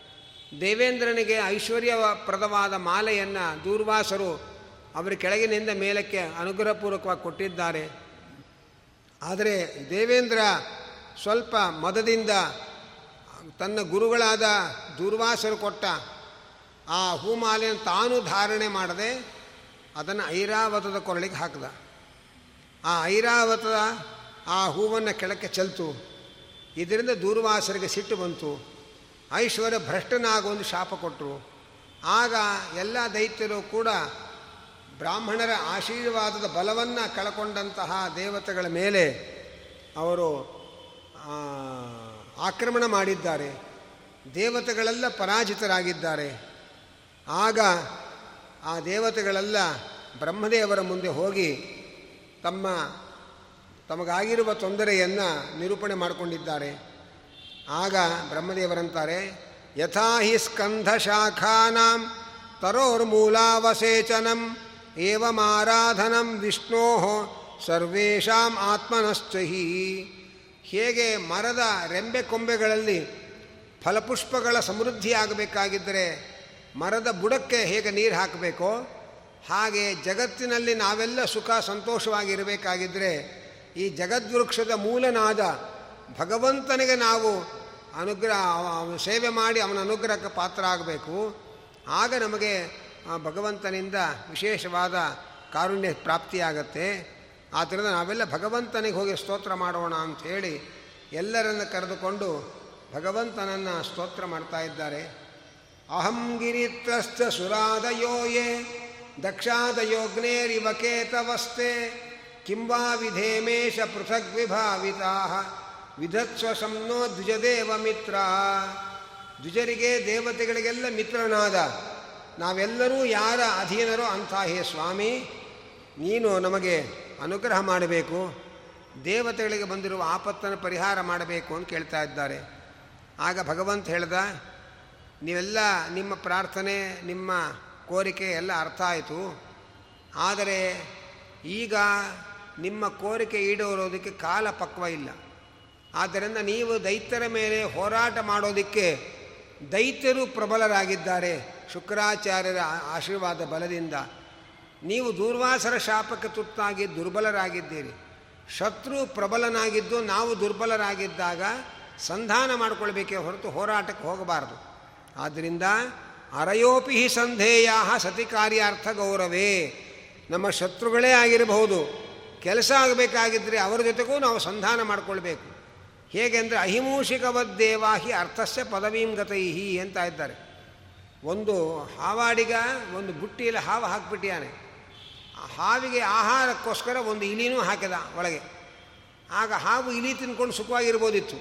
ದೇವೇಂದ್ರನಿಗೆ ಐಶ್ವರ್ಯಪ್ರದವಾದ ಮಾಲೆಯನ್ನು ದೂರ್ವಾಸರು ಅವರ ಕೆಳಗಿನಿಂದ ಮೇಲಕ್ಕೆ ಅನುಗ್ರಹಪೂರ್ವಕವಾಗಿ ಕೊಟ್ಟಿದ್ದಾರೆ. ಆದರೆ ದೇವೇಂದ್ರ ಸ್ವಲ್ಪ ಮದದಿಂದ ತನ್ನ ಗುರುಗಳಾದ ದೂರ್ವಾಸರು ಕೊಟ್ಟ ಆ ಹೂಮಾಲೆಯನ್ನು ತಾನು ಧಾರಣೆ ಮಾಡದೆ ಅದನ್ನು ಐರಾವತದ ಕೊರಳಿಗೆ ಹಾಕಿದ. ಆ ಐರಾವತದ ಆ ಹೂವನ್ನು ಕೆಳಕ್ಕೆ ಚೆಲ್ತು. ಇದರಿಂದ ದೂರ್ವಾಸರಿಗೆ ಸಿಟ್ಟು ಬಂತು. ಐಶ್ವರ್ಯ ಭ್ರಷ್ಟನಾಗೊಂದು ಶಾಪ ಕೊಟ್ಟರು ಆಗ ಎಲ್ಲ ದೈತ್ಯರು ಕೂಡ ಬ್ರಾಹ್ಮಣರ ಆಶೀರ್ವಾದದ ಬಲವನ್ನು ಕಳಕೊಂಡಂತಹ ದೇವತೆಗಳ ಮೇಲೆ ಅವರು ಆಕ್ರಮಣ ಮಾಡಿದ್ದಾರೆ. ದೇವತೆಗಳೆಲ್ಲ ಪರಾಜಿತರಾಗಿದ್ದಾರೆ. ಆಗ ಆ ದೇವತೆಗಳೆಲ್ಲ ಬ್ರಹ್ಮದೇವರ ಮುಂದೆ ಹೋಗಿ ತಮ್ಮ ತಮಗಾಗಿರುವ ತೊಂದರೆಯನ್ನು ನಿರೂಪಣೆ ಮಾಡಿಕೊಂಡಿದ್ದಾರೆ. ಆಗ ಬ್ರಹ್ಮದೇವರಂತಾರೆ, ಯಥಾ ಹಿ ಸ್ಕಂಧ ಶಾಖಾನಾಂ ತರೋರ್ಮೂಲಾವಸೇಚನಂ ಏವಮಾರಾಧನಂ ವಿಷ್ಣೋ ಸರ್ವೇಷಾಂ ಆತ್ಮನಶ್ಚಹಿ. ಹೇಗೆ ಮರದ ರೆಂಬೆ ಕೊಂಬೆಗಳಲ್ಲಿ ಫಲಪುಷ್ಪಗಳ ಸಮೃದ್ಧಿಯಾಗಬೇಕಾಗಿದ್ದರೆ ಮರದ ಬುಡಕ್ಕೆ ಹೇಗೆ ನೀರು ಹಾಕಬೇಕೋ, ಹಾಗೆ ಜಗತ್ತಿನಲ್ಲಿ ನಾವೆಲ್ಲ ಸುಖ ಸಂತೋಷವಾಗಿರಬೇಕಾಗಿದ್ದರೆ ಈ ಜಗದ್ವೃಕ್ಷದ ಮೂಲನಾದ ಭಗವಂತನಿಗೆ ನಾವು ಅನುಗ್ರಹ ಸೇವೆ ಮಾಡಿ ಅವನ ಅನುಗ್ರಹಕ್ಕೆ ಪಾತ್ರ ಆಗಬೇಕು ಆಗ ನಮಗೆ ಭಗವಂತನಿಂದ ವಿಶೇಷವಾದ ಕಾರುಣ್ಯ ಪ್ರಾಪ್ತಿಯಾಗತ್ತೆ. ಆದ್ದರಿಂದ ನಾವೆಲ್ಲ ಭಗವಂತನಿಗೆ ಹೋಗಿ ಸ್ತೋತ್ರ ಮಾಡೋಣ ಅಂಥೇಳಿ ಎಲ್ಲರನ್ನು ಕರೆದುಕೊಂಡು ಭಗವಂತನನ್ನು ಸ್ತೋತ್ರ ಮಾಡ್ತಾ ಇದ್ದಾರೆ. ಅಹಂ ಗಿರಿತ್ರಸ್ಥ ಸುರಾದಯೋ ಯೇ ದಕ್ಷಾದಯೋಗ್ನೇರಿವ ಕೇತವಸ್ತೆ ಕಿಂವಾ ವಿಧೇಮೇಶ ಪೃಥಗ್ ವಿಭಾವಿತಾ ವಿಧತ್ಸ್ವ ಸಂನೋ ದ್ವಿಜದೇವ ಮಿತ್ರ. ದ್ವಿಜರಿಗೆ ದೇವತೆಗಳಿಗೆಲ್ಲ ಮಿತ್ರನಾದ. ನಾವೆಲ್ಲರೂ ಯಾರ ಅಧೀನರೋ ಅಂಥ ಹೇ ಸ್ವಾಮಿ, ನೀನು ನಮಗೆ ಅನುಗ್ರಹ ಮಾಡಬೇಕು, ದೇವತೆಗಳಿಗೆ ಬಂದಿರುವ ಆಪತ್ತನ್ನು ಪರಿಹಾರ ಮಾಡಬೇಕು ಅಂತ ಕೇಳ್ತಾ ಇದ್ದಾರೆ. ಆಗ ಭಗವಂತ ಹೇಳ್ದ, ನೀವೆಲ್ಲ ನಿಮ್ಮ ಪ್ರಾರ್ಥನೆ, ನಿಮ್ಮ ಕೋರಿಕೆ ಎಲ್ಲ ಅರ್ಥ ಆಯಿತು. ಆದರೆ ಈಗ ನಿಮ್ಮ ಕೋರಿಕೆ ಈಡೇರೋದಕ್ಕೆ ಕಾಲ ಪಕ್ವ ಇಲ್ಲ. ಆದ್ದರಿಂದ ನೀವು ದೈತ್ಯರ ಮೇಲೆ ಹೋರಾಟ ಮಾಡೋದಕ್ಕೆ ದೈತ್ಯರು ಪ್ರಬಲರಾಗಿದ್ದಾರೆ. ಶುಕ್ರಾಚಾರ್ಯರ ಆಶೀರ್ವಾದ ಬಲದಿಂದ. ನೀವು ದೂರ್ವಾಸರ ಶಾಪಕ್ಕೆ ತುತ್ತಾಗಿ ದುರ್ಬಲರಾಗಿದ್ದೀರಿ. ಶತ್ರು ಪ್ರಬಲನಾಗಿದ್ದು ನಾವು ದುರ್ಬಲರಾಗಿದ್ದಾಗ ಸಂಧಾನ ಮಾಡಿಕೊಳ್ಬೇಕೇ ಹೊರತು ಹೋರಾಟಕ್ಕೆ ಹೋಗಬಾರದು. ಆದ್ದರಿಂದ ಅರಯೋಪಿ ಸಂಧೇಯ ಸತಿ ಕಾರ್ಯಾರ್ಥ ಗೌರವೇ. ನಮ್ಮ ಶತ್ರುಗಳೇ ಆಗಿರಬಹುದು. ಕೆಲಸ ಆಗಬೇಕಾಗಿದ್ದರೆ ಅವರ ಜೊತೆಗೂ ನಾವು ಸಂಧಾನ ಮಾಡಿಕೊಳ್ಬೇಕು. ಹೇಗೆ ಅಂದರೆ ಅಹಿಮೂಷಿಕವದ್ದೇವಾಹಿ ಅರ್ಥಸ್ಯ ಪದವೀಂ ಗತೈಹಿ ಅಂತ ಇದ್ದಾರೆ. ಒಂದು ಹಾವಾಡಿಗ ಒಂದು ಬುಟ್ಟಿಯಲ್ಲಿ ಹಾವು ಹಾಕಿಬಿಟ್ಟಿಯಾನೆ. ಹಾವಿಗೆ ಆಹಾರಕ್ಕೋಸ್ಕರ ಒಂದು ಇಲಿನೂ ಹಾಕಿದ ಒಳಗೆ. ಆಗ ಹಾವು ಇಲಿ ತಿನ್ಕೊಂಡು ಸುಖವಾಗಿರ್ಬೋದಿತ್ತು.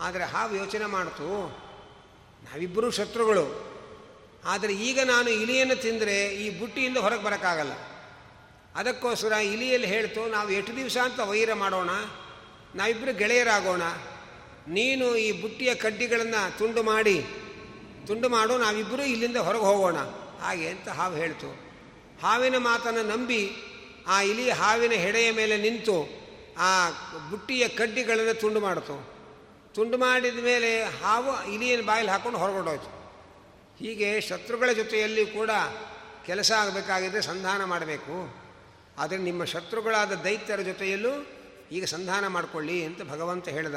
ಆದರೆ ಹಾವು ಯೋಚನೆ ಮಾಡ್ತು, ನಾವಿಬ್ಬರೂ ಶತ್ರುಗಳು. ಆದರೆ ಈಗ ನಾನು ಇಲಿಯನ್ನು ತಿಂದರೆ ಈ ಬುಟ್ಟಿಯಿಂದ ಹೊರಗೆ ಬರೋಕ್ಕಾಗಲ್ಲ. ಅದಕ್ಕೋಸ್ಕರ ಇಲಿಯಲ್ಲಿ ಹೇಳ್ತು, ನಾವು ಎಷ್ಟು ದಿವಸ ಅಂತ ವೈರ ಮಾಡೋಣ ನಾವಿಬ್ಬರು ಗೆಳೆಯರಾಗೋಣ. ನೀನು ಈ ಬುಟ್ಟಿಯ ಕಡ್ಡಿಗಳನ್ನು ತುಂಡು ಮಾಡಿ, ತುಂಡು ಮಾಡು ನಾವಿಬ್ಬರೂ ಇಲ್ಲಿಂದ ಹೊರಗೆ ಹೋಗೋಣ. ಹಾಗೆ ಅಂತ ಹಾವು ಹೇಳ್ತು. ಹಾವಿನ ಮಾತನ್ನು ನಂಬಿ ಆ ಇಲಿ ಹಾವಿನ ಹೆಡೆಯ ಮೇಲೆ ನಿಂತು ಆ ಬುಟ್ಟಿಯ ಕಡ್ಡಿಗಳನ್ನು ತುಂಡು ಮಾಡಿತು. ತುಂಡು ಮಾಡಿದ ಮೇಲೆ ಹಾವು ಇಲಿಯನ್ನು ಬಾಯಲ್ಲಿ ಹಾಕ್ಕೊಂಡು ಹೊರಗೊಂಡೋಯ್ತು. ಹೀಗೆ ಶತ್ರುಗಳ ಜೊತೆಯಲ್ಲಿ ಕೂಡ ಕೆಲಸ ಆಗಬೇಕಾಗಿದ್ದರೆ ಸಂಧಾನ ಮಾಡಬೇಕು. ಆದರೆ ನಿಮ್ಮ ಶತ್ರುಗಳಾದ ದೈತ್ಯರ ಜೊತೆಯಲ್ಲೂ ಈಗ ಸಂಧಾನ ಮಾಡಿಕೊಳ್ಳಿ ಅಂತ ಭಗವಂತ ಹೇಳಿದ.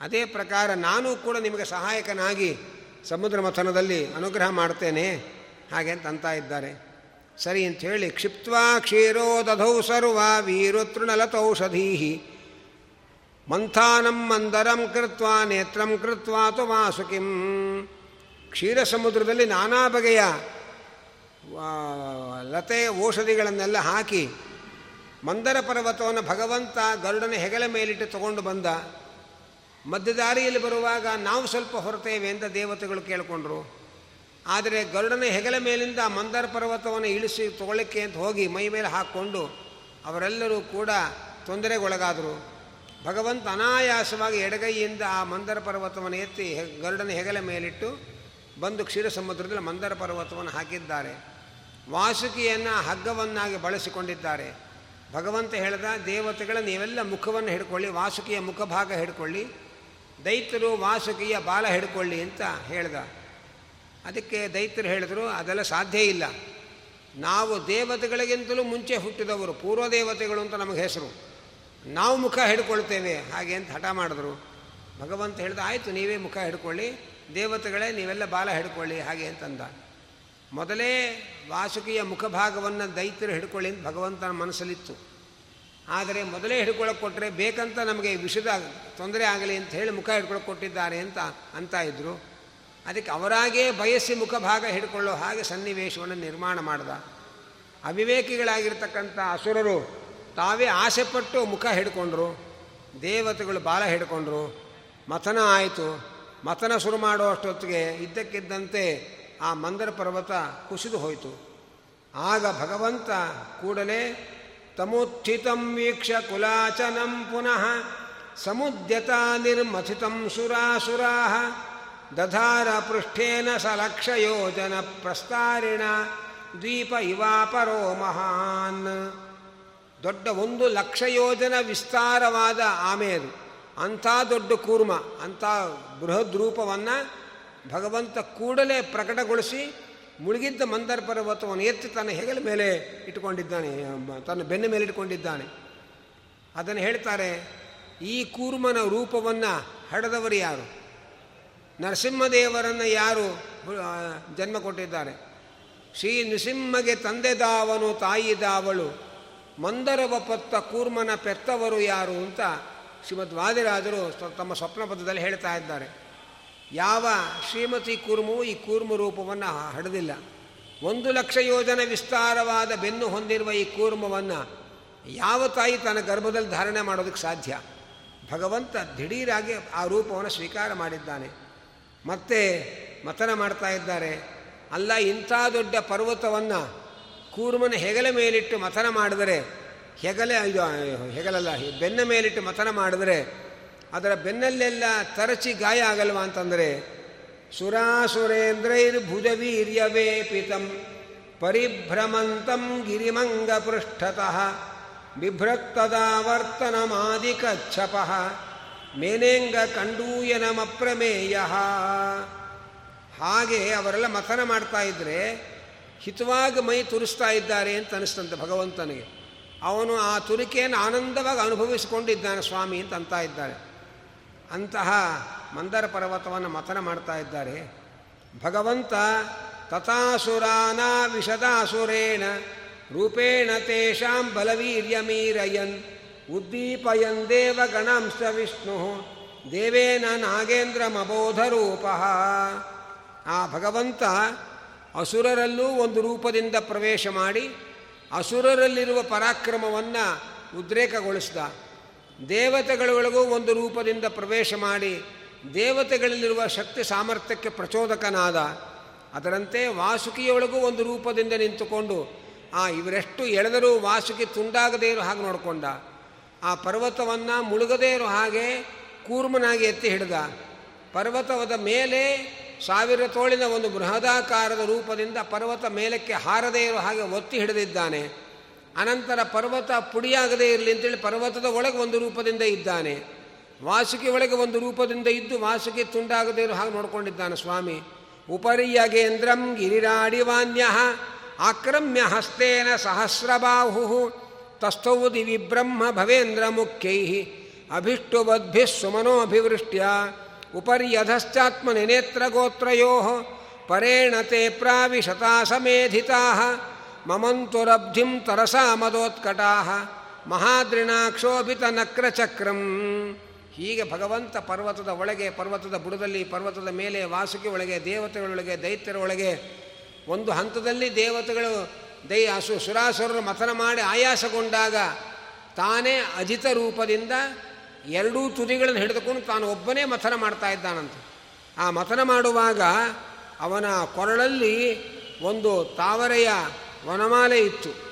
ಅದೇ ಪ್ರಕಾರ ನಾನು ಕೂಡ ನಿಮಗೆ ಸಹಾಯಕನಾಗಿ ಸಮುದ್ರ ಮಥನದಲ್ಲಿ ಅನುಗ್ರಹ ಮಾಡ್ತೇನೆ. ಹಾಗೆ ಅಂತ ಅಂತ ಇದ್ದಾರೆ. ಸರಿ ಅಂತ ಹೇಳಿ, ಕ್ಷಿಪ್ತ್ವಾ ಕ್ಷೀರೋ ದಧೌ ಸರ್ವ ವೀರುತೃಣಲತೌಷಧೀ ಮಂಥಾನಂ ಮಂದರಂ ಕೃತ್ವ ನೇತ್ರಂ ಕೃತ್ವ ತು ವಾಸುಕಿಂ. ಕ್ಷೀರ ಸಮುದ್ರದಲ್ಲಿ ನಾನಾ ಬಗೆಯ ಲತೆ ಔಷಧಿಗಳನ್ನೆಲ್ಲ ಹಾಕಿ ಮಂದರ ಪರ್ವತವನ್ನು ಭಗವಂತ ಗರುಡನ ಹೆಗಲ ಮೇಲಿಟ್ಟು ತಗೊಂಡು ಬಂದ. ಮಧ್ಯದಾರಿಯಲ್ಲಿ ಬರುವಾಗ ನಾವು ಸ್ವಲ್ಪ ಹೊರತೇವೆ ಅಂತ ದೇವತೆಗಳು ಕೇಳಿಕೊಂಡ್ರು. ಆದರೆ ಗರುಡನ ಹೆಗಲ ಮೇಲಿಂದ ಮಂದರ ಪರ್ವತವನ್ನು ಇಳಿಸಿ ತಗೊಳ್ಳಿಕ್ಕೆ ಅಂತ ಹೋಗಿ ಮೈ ಮೇಲೆ ಹಾಕ್ಕೊಂಡು ಅವರೆಲ್ಲರೂ ಕೂಡ ತೊಂದರೆಗೊಳಗಾದರು. ಭಗವಂತ ಅನಾಯಾಸವಾಗಿ ಎಡಗೈಯಿಂದ ಆ ಮಂದರ ಪರ್ವತವನ್ನು ಎತ್ತಿ ಗರುಡನ ಹೆಗಲ ಮೇಲಿಟ್ಟು ಬಂದು ಕ್ಷೀರ ಸಮುದ್ರದಲ್ಲಿ ಮಂದರ ಪರ್ವತವನ್ನು ಹಾಕಿದ್ದಾರೆ. ವಾಸುಕಿಯನ್ನು ಹಗ್ಗವನ್ನಾಗಿ ಬಳಸಿಕೊಂಡಿದ್ದಾರೆ. ಭಗವಂತ ಹೇಳಿದ, ದೇವತೆಗಳ ನೀವೆಲ್ಲ ಮುಖವನ್ನು ಹಿಡ್ಕೊಳ್ಳಿ, ವಾಸುಕಿಯ ಮುಖಭಾಗ ಹಿಡ್ಕೊಳ್ಳಿ, ದೈತ್ಯರು ವಾಸುಕಿಯ ಬಾಲ ಹಿಡ್ಕೊಳ್ಳಿ ಅಂತ ಹೇಳ್ದ. ಅದಕ್ಕೆ ದೈತ್ಯರು ಹೇಳಿದ್ರು, ಅದೆಲ್ಲ ಸಾಧ್ಯ ಇಲ್ಲ. ನಾವು ದೇವತೆಗಳಿಗಿಂತಲೂ ಮುಂಚೆ ಹುಟ್ಟಿದವರು, ಪೂರ್ವ ದೇವತೆಗಳು ಅಂತ ನಮಗೆ ಹೆಸರು. ನಾವು ಮುಖ ಹಿಡ್ಕೊಳ್ತೇವೆ, ಹಾಗೆ ಅಂತ ಹಠ ಮಾಡಿದ್ರು. ಭಗವಂತ ಹೇಳ್ದ, ಆಯಿತು, ನೀವೇ ಮುಖ ಹಿಡ್ಕೊಳ್ಳಿ, ದೇವತೆಗಳೇ ನೀವೆಲ್ಲ ಬಾಲ ಹಿಡ್ಕೊಳ್ಳಿ, ಹಾಗೆ ಅಂತಂದ ಮೊದಲೇ ವಾಸುಕಿಯ ಮುಖಭಾಗವನ್ನು ದೈತ್ಯರು ಹಿಡ್ಕೊಳ್ಳಿ ಅಂತ ಭಗವಂತನ ಮನಸ್ಸಲ್ಲಿತ್ತು. ಆದರೆ ಮೊದಲೇ ಹಿಡ್ಕೊಳ್ಳೋಕೆ ಕೊಟ್ಟರೆ ಬೇಕಂತ ನಮಗೆ ವಿಷದ ತೊಂದರೆ ಆಗಲಿ ಅಂತ ಹೇಳಿ ಮುಖ ಹಿಡ್ಕೊಳ್ಳೋಕೆ ಕೊಟ್ಟಿದ್ದಾರೆ ಅಂತ ಅಂತ ಇದ್ದರು ಅದಕ್ಕೆ ಅವರಾಗೇ ಬಯಸಿ ಮುಖಭಾಗ ಹಿಡ್ಕೊಳ್ಳೋ ಹಾಗೆ ಸನ್ನಿವೇಶವನ್ನು ನಿರ್ಮಾಣ ಮಾಡಿದ. ಅವಿವೇಕಿಗಳಾಗಿರ್ತಕ್ಕಂಥ ಅಸುರರು ತಾವೇ ಆಸೆಪಟ್ಟು ಮುಖ ಹಿಡ್ಕೊಂಡ್ರು. ದೇವತೆಗಳು ಬಾಲ ಹಿಡ್ಕೊಂಡ್ರು. ಮಥನ ಆಯಿತು. ಮಥನ ಶುರು ಮಾಡೋ ಅಷ್ಟೊತ್ತಿಗೆ ಇದ್ದಕ್ಕಿದ್ದಂತೆ ಆ ಮಂದರ ಪರ್ವತ ಕುಸಿದು ಹೋಯಿತು. ಆಗ ಭಗವಂತ ಕೂಡಲೇ ತಮುತ್ಥಿತಂ ವೀಕ್ಷ ಕುಲಾಚನಂ ಪುನಃ ಸಮುದ್ಯತಾ ನಿರ್ಮಥಿತಂ ಸುರಾಸುರಾ ದಧಾರ ಪೃಷ್ಠೇನ ಸಲಕ್ಷಯೋಜನ ಲಕ್ಷಯೋಜನ ಪ್ರಸ್ತಾರಿಣ ದ್ವೀಪ ಇವಾಪರೋ ಮಹಾನ್. ದೊಡ್ಡ ಒಂದು ಲಕ್ಷ ಯೋಜನ ವಿಸ್ತಾರವಾದ ಆಮೆ ಅದು ಅಂಥ ದೊಡ್ಡ ಕೂರ್ಮ, ಅಂಥ ಬೃಹದ್ ರೂಪವನ್ನು ಭಗವಂತ ಕೂಡಲೇ ಪ್ರಕಟಗೊಳಿಸಿ ಮುಳುಗಿದ್ದ ಮಂದರ ಪರ್ವತವನ್ನು ಎತ್ತಿ ತನ್ನ ಹೆಗಲ ಮೇಲೆ ಇಟ್ಟುಕೊಂಡಿದ್ದಾನೆ ತನ್ನ ಬೆನ್ನ ಮೇಲೆ ಇಟ್ಟುಕೊಂಡಿದ್ದಾನೆ. ಅದನ್ನು ಹೇಳ್ತಾರೆ, ಈ ಕೂರ್ಮನ ರೂಪವನ್ನು ಹಡೆದವರು ಯಾರು? ನರಸಿಂಹದೇವರನ್ನು ಯಾರು ಜನ್ಮ ಕೊಟ್ಟಿದ್ದಾರೆ? ಶ್ರೀ ನೃಸಿಂಹಗೆ ತಂದೆದಾವನು ತಾಯಿದಾವಳು ಮಂದರವ ಪತ್ತ ಕೂರ್ಮನ ಪೆತ್ತವರು ಯಾರು ಅಂತ ಶ್ರೀಮದ್ ವಾದಿರಾಜರು ತಮ್ಮ ಸ್ವಪ್ನ ಪದದಲ್ಲಿ ಹೇಳ್ತಾ ಇದ್ದಾರೆ. ಯಾವ ಶ್ರೀಮತಿ ಕೂರ್ಮು ಈ ಕೂರ್ಮ ರೂಪವನ್ನು ಹಡೆದಿಲ್ಲ. ಒಂದು ಲಕ್ಷ ಯೋಜನೆ ವಿಸ್ತಾರವಾದ ಬೆನ್ನು ಹೊಂದಿರುವ ಈ ಕೂರ್ಮವನ್ನು ಯಾವ ತಾಯಿ ತನ್ನ ಗರ್ಭದಲ್ಲಿ ಧಾರಣೆ ಮಾಡೋದಕ್ಕೆ ಸಾಧ್ಯ? ಭಗವಂತ ದಿಢೀರಾಗಿ ಆ ರೂಪವನ್ನು ಸ್ವೀಕಾರ ಮಾಡಿದ್ದಾನೆ. ಮತ್ತೆ ಮತನ ಮಾಡ್ತಾ ಇದ್ದಾರೆ. ಅಲ್ಲ, ಇಂಥ ದೊಡ್ಡ ಪರ್ವತವನ್ನು ಕೂರ್ಮನ ಹೆಗಲ ಮೇಲಿಟ್ಟು ಮಥನ ಮಾಡಿದರೆ, ಹೆಗಲೆ ಇದು ಹೆಗಲಲ್ಲ, ಬೆನ್ನ ಮೇಲಿಟ್ಟು ಮಥನ ಮಾಡಿದರೆ ಅದರ ಬೆನ್ನಲ್ಲೆಲ್ಲ ತರಚಿ ಗಾಯ ಆಗಲ್ವಾ ಅಂತಂದರೆ ಸುರಾಸುರೇಂದ್ರೈರ್ಭುಜವೀರ್ಯವೇಪಿತಂ ಪರಿಭ್ರಮಂತಂ ಗಿರಿಮಂಗ ಪೃಷ್ಠತಃ ಬಿಭ್ರಕ್ತದಾವರ್ತನಮಾದಿಕಚ್ಛಪ ಮೇನೇಂಗ ಕಂಡೂಯನಮಪ್ರಮೇಯ. ಹಾಗೆ ಅವರೆಲ್ಲ ಮಥನ ಮಾಡ್ತಾ ಇದ್ದರೆ ಹಿತವಾಗಿ ಮೈ ತುರಿಸ್ತಾ ಇದ್ದಾರೆ ಅಂತ ಅನಿಸ್ತಂತೆ ಭಗವಂತನಿಗೆ. ಅವನು ಆ ತುರಿಕೆಯನ್ನು ಆನಂದವಾಗಿ ಅನುಭವಿಸಿಕೊಂಡಿದ್ದಾನೆ ಸ್ವಾಮಿ ಅಂತ ಅಂತ ಇದ್ದಾರೆ. ಅಂತಹ ಮಂದರ ಪರ್ವತವನ್ನು ಮಥನ ಮಾಡ್ತಾ ಇದ್ದಾರೆ. ಭಗವಂತ ತಥಾಸುರಾನ ವಿಷದಾಸುರೇಣ ರೂಪೇಣ ತೇಷಾಂ ಬಲವೀರ್ಯಮೀರಯನ್ ಉದ್ದೀಪಯನ್ ದೇವಗಣಾಂಶ ವಿಷ್ಣು ದೇವೇನ ನಾಗೇಂದ್ರಮಬೋಧರೂಪ. ಆ ಭಗವಂತ ಅಸುರರಲ್ಲೂ ಒಂದು ರೂಪದಿಂದ ಪ್ರವೇಶ ಮಾಡಿ ಅಸುರರಲ್ಲಿರುವ ಪರಾಕ್ರಮವನ್ನು ಉದ್ರೇಕಗೊಳಿಸಿದ. ದೇವತೆಗಳೊಳಗೂ ಒಂದು ರೂಪದಿಂದ ಪ್ರವೇಶ ಮಾಡಿ ದೇವತೆಗಳಲ್ಲಿರುವ ಶಕ್ತಿ ಸಾಮರ್ಥ್ಯಕ್ಕೆ ಪ್ರಚೋದಕನಾದ, ಅದರಂತೆ ವಾಸುಕಿಯೊಳಗೂ ಒಂದು ರೂಪದಿಂದ ನಿಂತುಕೊಂಡು, ಆ ಇವರೆಷ್ಟು ಎಳೆದರೂ ವಾಸುಕಿ ತುಂಡಾಗದೇ ಇರೋ ಹಾಗೆ ನೋಡಿಕೊಂಡ. ಆ ಪರ್ವತವನ್ನು ಮುಳುಗದೇ ಇರೋ ಹಾಗೆ ಕೂರ್ಮನಾಗಿ ಎತ್ತಿ ಹಿಡಿದ. ಪರ್ವತವದ ಮೇಲೆ ಸಾವಿರ ತೋಳಿನ ಒಂದು ಬೃಹದಾಕಾರದ ರೂಪದಿಂದ ಪರ್ವತ ಮೇಲಕ್ಕೆ ಹಾರದೇ ಇರೋ ಹಾಗೆ ಒತ್ತಿ ಹಿಡಿದಿದ್ದಾನೆ. ಅನಂತರ ಪರ್ವತ ಪುಡಿಯಾಗದೇ ಇರಲಿ ಅಂತೇಳಿ ಪರ್ವತದ ಒಳಗೆ ಒಂದು ರೂಪದಿಂದ ಇದ್ದಾನೆ. ವಾಸುಕಿ ಒಳಗೆ ಒಂದು ರೂಪದಿಂದ ಇದ್ದು ವಾಸುಕಿ ತುಂಡಾಗದೇ ಇರೋ ಹಾಗೆ ನೋಡ್ಕೊಂಡಿದ್ದಾನೆ ಸ್ವಾಮಿ. ಉಪರಿಯಗೇಂದ್ರಂ ಗಿರಿರಾಡಿವಾನ್ಯ ಆಕ್ರಮ್ಯ ಹಸ್ತೇನ ಸಹಸ್ರಬಾಹು ತಸ್ಥೌ ದಿವಿ ಬ್ರಹ್ಮ ಭವೇಂದ್ರ ಮುಖ್ಯೈ ಅಭಿಷ್ಟುವದ್ಭಿ ಸುಮನೋಭಿವೃಷ್ಟ್ಯ ಉಪರ್ಯಧಶ್ಚಾತ್ಮನಿ ನೇತ್ರಗೋತ್ರಯೋ ಪರೇಣ ತೇ ಪ್ರಾವಿಶತಾ ಸಮೇಧಿತಾ ಮಮಂತುರಬ್ಧಿಂ ತರಸ ಮದೋತ್ಕಟಾ ಮಹಾದ್ರಿಣಾಕ್ಷೋಭಿತ ನಕ್ರಚಕ್ರಂ ಹೀಗೆ ಭಗವಂತ ಪರ್ವತದ ಒಳಗೆ, ಪರ್ವತದ ಬುಡದಲ್ಲಿ, ಪರ್ವತದ ಮೇಲೆ ವಾಸುಕಿ ಒಳಗೆ ದೇವತೆಗಳೊಳಗೆ ದೈತ್ಯರ ಒಳಗೆ ಒಂದು ಹಂತದಲ್ಲಿ ದೇವತೆಗಳು ದೈ ಅಸು ಸುರಾಸುರರು ಮಥನ ಮಾಡಿ ಆಯಾಸಗೊಂಡಾಗ ತಾನೇ ಅಜಿತ ರೂಪದಿಂದ ಎರಡೂ ತುದಿಗಳನ್ನು ಹಿಡಿದುಕೊಂಡು ತಾನು ಒಬ್ಬನೇ ಮಥನ ಮಾಡ್ತಾ ಇದ್ದಾನಂತೆ. ಆ ಮಥನ ಮಾಡುವಾಗ ಅವನ ಕೊರಳಲ್ಲಿ ಒಂದು ತಾವರೆಯ ವನಮಾಲೆ ಇತ್ತು.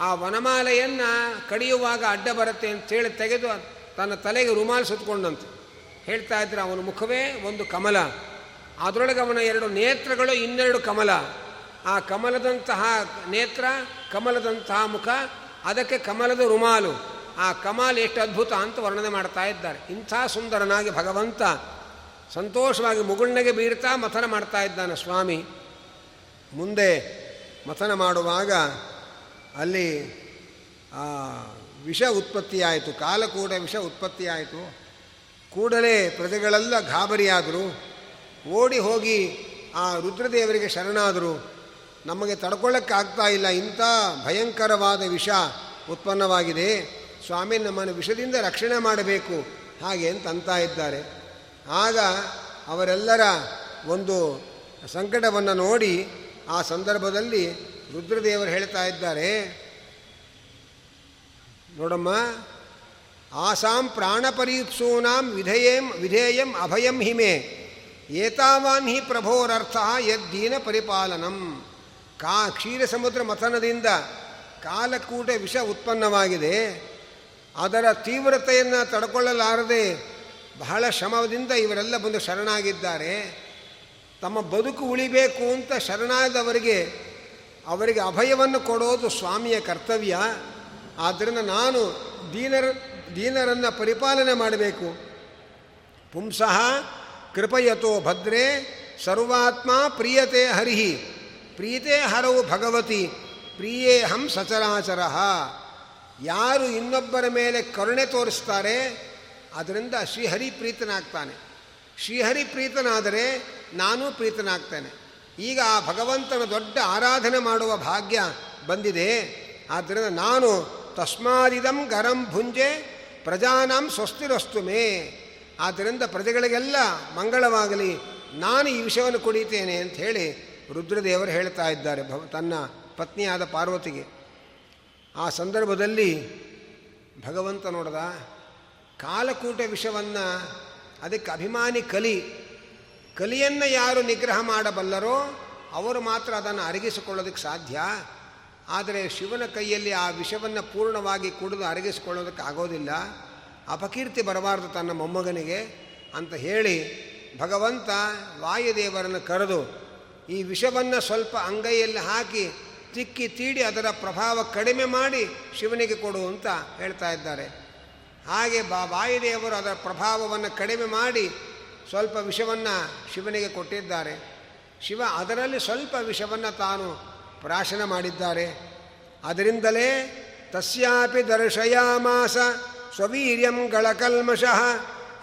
ಆ ವನಮಾಲೆಯನ್ನು ಕಡಿಯುವಾಗ ಅಡ್ಡ ಬರುತ್ತೆ ಅಂತೇಳಿ ತೆಗೆದು ತನ್ನ ತಲೆಗೆ ರುಮಾಲು ಸುತ್ತಕೊಂಡಂತೆ ಹೇಳ್ತಾ ಇದ್ರೆ ಅವನ ಮುಖವೇ ಒಂದು ಕಮಲ. ಅದರೊಳಗೆ ಅವನ ಎರಡು ನೇತ್ರಗಳು ಇನ್ನೆರಡು ಕಮಲ. ಆ ಕಮಲದಂತಹ ನೇತ್ರ, ಕಮಲದಂತಹ ಮುಖ, ಅದಕ್ಕೆ ಕಮಲದ ರುಮಾಲು. ಆ ಕಮಾಲ್ ಎಷ್ಟು ಅದ್ಭುತ ಅಂತ ವರ್ಣನೆ ಮಾಡ್ತಾ ಇದ್ದಾರೆ. ಇಂಥ ಸುಂದರನಾಗಿ ಭಗವಂತ ಸಂತೋಷವಾಗಿ ಮುಗುಣ್ಣಗೆ ಬೀರ್ತಾ ಮಥನ ಮಾಡ್ತಾ ಇದ್ದಾನೆ ಸ್ವಾಮಿ. ಮುಂದೆ ಮಥನ ಮಾಡುವಾಗ ಅಲ್ಲಿ ವಿಷ ಉತ್ಪತ್ತಿಯಾಯಿತು, ಕಾಲಕೂಟ ವಿಷ ಉತ್ಪತ್ತಿಯಾಯಿತು. ಕೂಡಲೇ ಪ್ರಜೆಗಳೆಲ್ಲ ಗಾಬರಿಯಾದರು. ಓಡಿ ಹೋಗಿ ಆ ರುದ್ರದೇವರಿಗೆ ಶರಣಾದರು. ನಮಗೆ ತಡ್ಕೊಳ್ಳೋಕ್ಕಾಗ್ತಾ ಇಲ್ಲ, ಇಂಥ ಭಯಂಕರವಾದ ವಿಷ ಉತ್ಪನ್ನವಾಗಿದೆ. ಸ್ವಾಮಿ ನಮ್ಮನ್ನು ವಿಷದಿಂದ ರಕ್ಷಣೆ ಮಾಡಬೇಕು, ಹಾಗೆ ಅಂತಾ ಇದ್ದಾರೆ. ಆಗ ಅವರೆಲ್ಲರ ಒಂದು ಸಂಕಟವನ್ನು ನೋಡಿ ಆ ಸಂದರ್ಭದಲ್ಲಿ ರುದ್ರದೇವರು ಹೇಳ್ತಾ ಇದ್ದಾರೆ, ನೋಡಮ್ಮ, ಆಸಾಂ ಪ್ರಾಣಪರೀಪ್ಸೂನಾಂ ವಿಧೇಯಂ ವಿಧೇಯಂ ಅಭಯಂ ಹಿಮೆ, ಏತಾವಾನ್ ಹಿ ಪ್ರಭೋರರ್ಥ ಯದ್ದೀನ ಪರಿಪಾಲನಂ. ಕಾ ಕ್ಷೀರ ಸಮುದ್ರ ಮಥನದಿಂದ ಕಾಲಕೂಟ ವಿಷ ಉತ್ಪನ್ನವಾಗಿದೆ. ಅದರ ತೀವ್ರತೆಯನ್ನು ತಡ್ಕೊಳ್ಳಲಾರದೆ ಬಹಳ ಶ್ರಮದಿಂದ ಇವರೆಲ್ಲ ಬಂದು ಶರಣಾಗಿದ್ದಾರೆ. ತಮ್ಮ ಬದುಕು ಉಳಿಬೇಕು ಅಂತ ಶರಣಾದವರಿಗೆ ಅವರಿಗೆ ಅಭಯವನ್ನು ಕೊಡೋದು ಸ್ವಾಮಿಯ ಕರ್ತವ್ಯ. ಆದ್ದರಿಂದ ನಾನು ದೀನರ, ದೀನರನ್ನು ಪರಿಪಾಲನೆ ಮಾಡಬೇಕು. ಪುಂಸಃ ಕೃಪಯತೋ ಭದ್ರೇ ಸರ್ವಾತ್ಮ ಪ್ರಿಯತೆ ಹರಿಹಿ. ಪ್ರೀತೆ ಹರವು ಭಗವತಿ ಪ್ರಿಯೇಹಂ ಸಚರಾಚರ. ಯಾರು ಇನ್ನೊಬ್ಬರ ಮೇಲೆ ಕರುಣೆ ತೋರಿಸ್ತಾರೆ, ಅದರಿಂದ ಶ್ರೀಹರಿ ಪ್ರೀತನಾಗ್ತಾನೆ ಶ್ರೀಹರಿ ಪ್ರೀತನಾದರೆ ನಾನು ಪ್ರೀತನಾಗ್ತೇನೆ. ಈಗ ಆ ಭಗವಂತನ ದೊಡ್ಡ ಆರಾಧನೆ ಮಾಡುವ ಭಾಗ್ಯ ಬಂದಿದೆ. ಆದ್ದರಿಂದ ನಾನು ತಸ್ಮಾದಿದಂ ಗರಂ ಭುಂಜೆ ಪ್ರಜಾನಾಂ ಸ್ವಸ್ತಿರಸ್ತು ಮೇ. ಆದ್ದರಿಂದ ಪ್ರಜೆಗಳಿಗೆಲ್ಲ ಮಂಗಳವಾಗಲಿ, ನಾನು ಈ ವಿಷಯವನ್ನು ಕುಡಿತೇನೆ ಅಂತ ಹೇಳಿ ರುದ್ರದೇವರು ಹೇಳ್ತಾ ಇದ್ದಾರೆ ಭವ, ತನ್ನ ಪತ್ನಿಯಾದ ಪಾರ್ವತಿಗೆ. ಆ ಸಂದರ್ಭದಲ್ಲಿ ಭಗವಂತ ನೋಡ್ದ, ಕಾಲಕೂಟ ವಿಷವನ್ನು ಅದಕ್ಕೆ ಅಭಿಮಾನಿ ಕಲಿ, ಕಲಿಯನ್ನು ಯಾರು ನಿಗ್ರಹ ಮಾಡಬಲ್ಲರೋ ಅವರು ಮಾತ್ರ ಅದನ್ನು ಅರಗಿಸಿಕೊಳ್ಳೋದಕ್ಕೆ ಸಾಧ್ಯ. ಆದರೆ ಶಿವನ ಕೈಯಲ್ಲಿ ಆ ವಿಷವನ್ನು ಪೂರ್ಣವಾಗಿ ಕುಡಿದು ಅರಗಿಸಿಕೊಳ್ಳೋದಕ್ಕೆ ಆಗೋದಿಲ್ಲ. ಅಪಕೀರ್ತಿ ಬರಬಾರ್ದು ತನ್ನ ಮೊಮ್ಮಗನಿಗೆ ಅಂತ ಹೇಳಿ ಭಗವಂತ ವಾಯುದೇವರನ್ನು ಕರೆದು ಈ ವಿಷವನ್ನು ಸ್ವಲ್ಪ ಅಂಗೈಯಲ್ಲಿ ಹಾಕಿ ತಿಕ್ಕಿ ತೀಡಿ ಅದರ ಪ್ರಭಾವ ಕಡಿಮೆ ಮಾಡಿ ಶಿವನಿಗೆ ಕೊಡು ಅಂತ ಹೇಳ್ತಾ ಇದ್ದಾರೆ. ಹಾಗೆ ಬಾ ವಾಯುದೇವರು ಅದರ ಪ್ರಭಾವವನ್ನು ಕಡಿಮೆ ಮಾಡಿ ಸ್ವಲ್ಪ ವಿಷವನ್ನು ಶಿವನಿಗೆ ಕೊಟ್ಟಿದ್ದಾರೆ. ಶಿವ ಅದರಲ್ಲಿ ಸ್ವಲ್ಪ ವಿಷವನ್ನು ತಾನು ಪ್ರಾಶನ ಮಾಡಿದ್ದಾರೆ. ಅದರಿಂದಲೇ ತಸ್ಯಾಪಿ ದರ್ಶಯಾಮಾಸ ಸ್ವವೀರ್ಯಂ ಗಳಕಲ್ಮಷಃ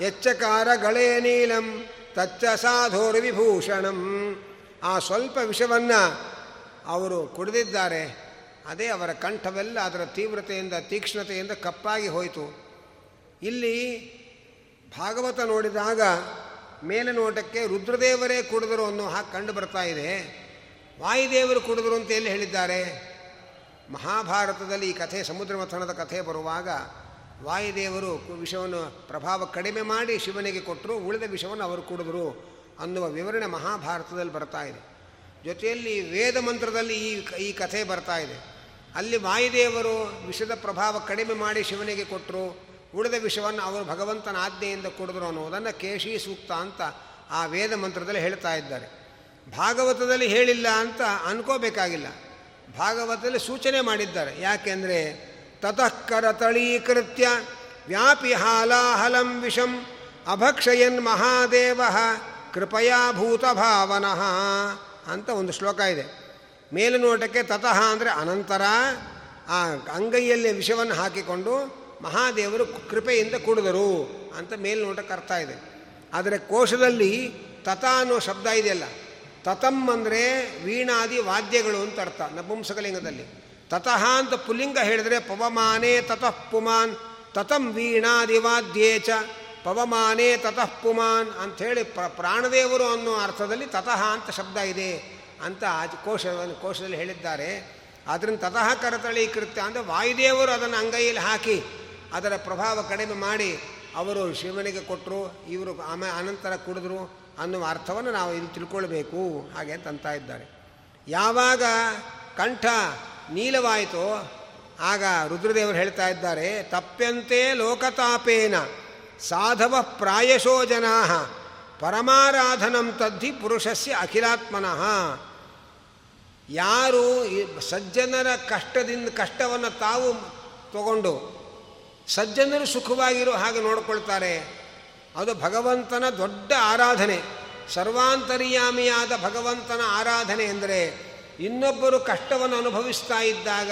ಎಚ್ಚಕಾರ ಗಳೇ ನೀಲಂ ತಚ್ಚ ಸಾಧೋರ್ವಿಭೂಷಣಂ ಆ ಸ್ವಲ್ಪ ವಿಷವನ್ನು ಅವರು ಕುಡಿದಿದ್ದಾರೆ. ಅದೇ ಅವರ ಕಂಠವೆಲ್ಲ ಅದರ ತೀವ್ರತೆಯಿಂದ, ತೀಕ್ಷ್ಣತೆಯಿಂದ ಕಪ್ಪಾಗಿ ಹೋಯಿತು. ಇಲ್ಲಿ ಭಾಗವತ ನೋಡಿದಾಗ ಮೇಲೆ ನೋಟಕ್ಕೆ ರುದ್ರದೇವರೇ ಕುಡಿದರು ಅನ್ನೋ ಹಾಗೆ ಕಂಡು ಬರ್ತಾ ಇದೆ. ವಾಯುದೇವರು ಕುಡಿದರು ಅಂತ ಎಲ್ಲಿ ಹೇಳಿದ್ದಾರೆ? ಮಹಾಭಾರತದಲ್ಲಿ ಈ ಕಥೆ, ಸಮುದ್ರ ಮಥನದ ಕಥೆ ಬರುವಾಗ ವಾಯುದೇವರು ವಿಷವನ್ನು ಪ್ರಭಾವ ಕಡಿಮೆ ಮಾಡಿ ಶಿವನಿಗೆ ಕೊಟ್ಟರು, ಉಳಿದ ವಿಷವನ್ನು ಅವರು ಕುಡಿದ್ರು ಅನ್ನುವ ವಿವರಣೆ ಮಹಾಭಾರತದಲ್ಲಿ ಬರ್ತಾ ಇದೆ. ಜೊತೆಯಲ್ಲಿ ವೇದ ಮಂತ್ರದಲ್ಲಿ ಈ ಈ ಕಥೆ ಬರ್ತಾ ಇದೆ. ಅಲ್ಲಿ ವಾಯುದೇವರು ವಿಷದ ಪ್ರಭಾವ ಕಡಿಮೆ ಮಾಡಿ ಶಿವನಿಗೆ ಕೊಟ್ಟರು ಉಳಿದ ವಿಷವನ್ನು ಅವರು ಭಗವಂತನ ಆಜ್ಞೆಯಿಂದ ಕೊಡಿದ್ರು ಅನ್ನೋದನ್ನು ಕೇಶಿ ಸೂಕ್ತ ಅಂತ ಆ ವೇದ ಮಂತ್ರದಲ್ಲಿ ಹೇಳ್ತಾ ಇದ್ದಾರೆ. ಭಾಗವತದಲ್ಲಿ ಹೇಳಿಲ್ಲ ಅಂತ ಅನ್ಕೋಬೇಕಾಗಿಲ್ಲ. ಭಾಗವತದಲ್ಲಿ ಸೂಚನೆ ಮಾಡಿದ್ದಾರೆ. ಯಾಕೆಂದರೆ ವ್ಯಾಪಿ ಹಾಲಾಹಲಂ ವಿಷಂ ಅಭಕ್ಷಯನ್ ಮಹಾದೇವ ಕೃಪಯಾ ಭೂತಭಾವನಃ ಅಂತ ಒಂದು ಶ್ಲೋಕ ಇದೆ. ಮೇಲುನೋಟಕ್ಕೆ ತತಃ ಅಂದರೆ ಅನಂತರ ಆ ಅಂಗೈಯಲ್ಲಿ ವಿಷವನ್ನು ಹಾಕಿಕೊಂಡು ಮಹಾದೇವರು ಕೃಪೆಯಿಂದ ಕುಡಿದರು ಅಂತ ಮೇಲ್ನೋಟಕ್ಕೆ ಅರ್ಥ ಇದೆ. ಆದರೆ ಕೋಶದಲ್ಲಿ ತತ ಅನ್ನೋ ಶಬ್ದ ಇದೆಯಲ್ಲ, ತತಂ ಅಂದರೆ ವೀಣಾದಿ ವಾದ್ಯಗಳು ಅಂತ ಅರ್ಥ, ನಪುಂಸಕಲಿಂಗದಲ್ಲಿ. ತತಃ ಅಂತ ಪುಲಿಂಗ ಹೇಳಿದರೆ ಪವಮಾನೇ ತತಃ ಪುಮಾನ್, ತತಂ ವೀಣಾದಿ ವಾದ್ಯೇ ಚ, ಪವಮಾನೇ ತತಃ ಪುಮಾನ್ ಅಂಥೇಳಿ ಪ್ರ, ಪ್ರಾಣದೇವರು ಅನ್ನೋ ಅರ್ಥದಲ್ಲಿ ತತಃ ಅಂತ ಶಬ್ದ ಇದೆ ಅಂತ ಕೋಶ, ಕೋಶದಲ್ಲಿ ಹೇಳಿದ್ದಾರೆ. ಆದ್ದರಿಂದ ತತಃ ಕರತಳೀಕೃತ್ಯ ಅಂದರೆ ವಾಯುದೇವರು ಅದನ್ನು ಅಂಗೈಯಲ್ಲಿ ಹಾಕಿ ಅದರ ಪ್ರಭಾವ ಕಡಿಮೆ ಮಾಡಿ ಅವರು ಶಿವನಿಗೆ ಕೊಟ್ಟರು, ಇವರು ಆಮೇಲೆ ಅನಂತರ ಕುಡಿದ್ರು ಅನ್ನುವ ಅರ್ಥವನ್ನು ನಾವು ಇಲ್ಲಿ ತಿಳ್ಕೊಳ್ಬೇಕು ಹಾಗೆ ಅಂತ ಇದ್ದಾರೆ. ಯಾವಾಗ ಕಂಠ ನೀಲವಾಯಿತೋ ಆಗ ರುದ್ರದೇವರು ಹೇಳ್ತಾ ಇದ್ದಾರೆ ತಪ್ಪ್ಯಂತೆ ಲೋಕತಾಪೇನ ಸಾಧವ ಪ್ರಾಯಶೋ ಜನಾ ಪರಮಾರಾಧನಂ ತದ್ದಿ ಪುರುಷಸ್ಯ ಅಖಿಲಾತ್ಮನಃ. ಯಾರು ಸಜ್ಜನರ ಕಷ್ಟದಿಂದ, ಕಷ್ಟವನ್ನು ತಾವು ತಗೊಂಡು ಸಜ್ಜನರು ಸುಖವಾಗಿರೋ ಹಾಗೆ ನೋಡ್ಕೊಳ್ತಾರೆ. ಅದು ಭಗವಂತನ ದೊಡ್ಡ ಆರಾಧನೆ. ಸರ್ವಾಂತರ್ಯಾಮಿಯಾದ ಭಗವಂತನ ಆರಾಧನೆ ಎಂದರೆ ಇನ್ನೊಬ್ಬರು ಕಷ್ಟವನ್ನು ಅನುಭವಿಸ್ತಾ ಇದ್ದಾಗ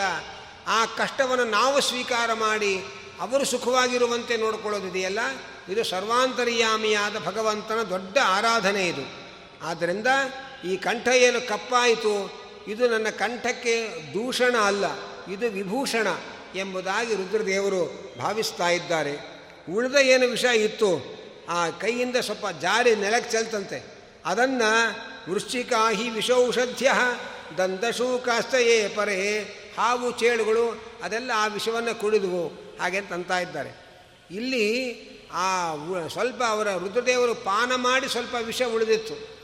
ಆ ಕಷ್ಟವನ್ನು ನಾವು ಸ್ವೀಕಾರ ಮಾಡಿ ಅವರು ಸುಖವಾಗಿರುವಂತೆ ನೋಡ್ಕೊಳ್ಳೋದಿದೆಯಲ್ಲ? ಇದು ಸರ್ವಾಂತರ್ಯಾಮಿಯಾದ ಭಗವಂತನ ದೊಡ್ಡ ಆರಾಧನೆ ಇದು. ಆದ್ದರಿಂದ ಈ ಕಂಠ ಏನು ಕಪ್ಪಾಯಿತು? ಇದು ನನ್ನ ಕಂಠಕ್ಕೆ ದೂಷಣ ಅಲ್ಲ, ಇದು ವಿಭೂಷಣ. ಎಂಬುದಾಗಿ ರುದ್ರದೇವರು ಭಾವಿಸ್ತಾ ಇದ್ದಾರೆ. ಉಳಿದ ಏನು ವಿಷಯ ಇತ್ತು? ಆ ಕೈಯಿಂದ ಸ್ವಲ್ಪ ಜಾರಿ ನೆಲಕ್ಕೆ ಚೆಲ್ತಂತೆ. ಅದನ್ನು ವೃಶ್ಚಿಕಾಹಿ ವಿಷೌಷಧ್ಯ ದಂದಶೂಕಾಸ್ತಯೇ ಪರೇ ಹಾವು ಚೇಳುಗಳು ಅದೆಲ್ಲ ಆ ವಿಷವನ್ನು ಕುಡಿದವು. ಹಾಗೆ ಅಂತ ಇದ್ದಾರೆ. ಇಲ್ಲಿ ಆ ಸ್ವಲ್ಪ ಅವರ ರುದ್ರದೇವರು ಪಾನ ಮಾಡಿ ಸ್ವಲ್ಪ ವಿಷ ಉಳಿದಿತ್ತು.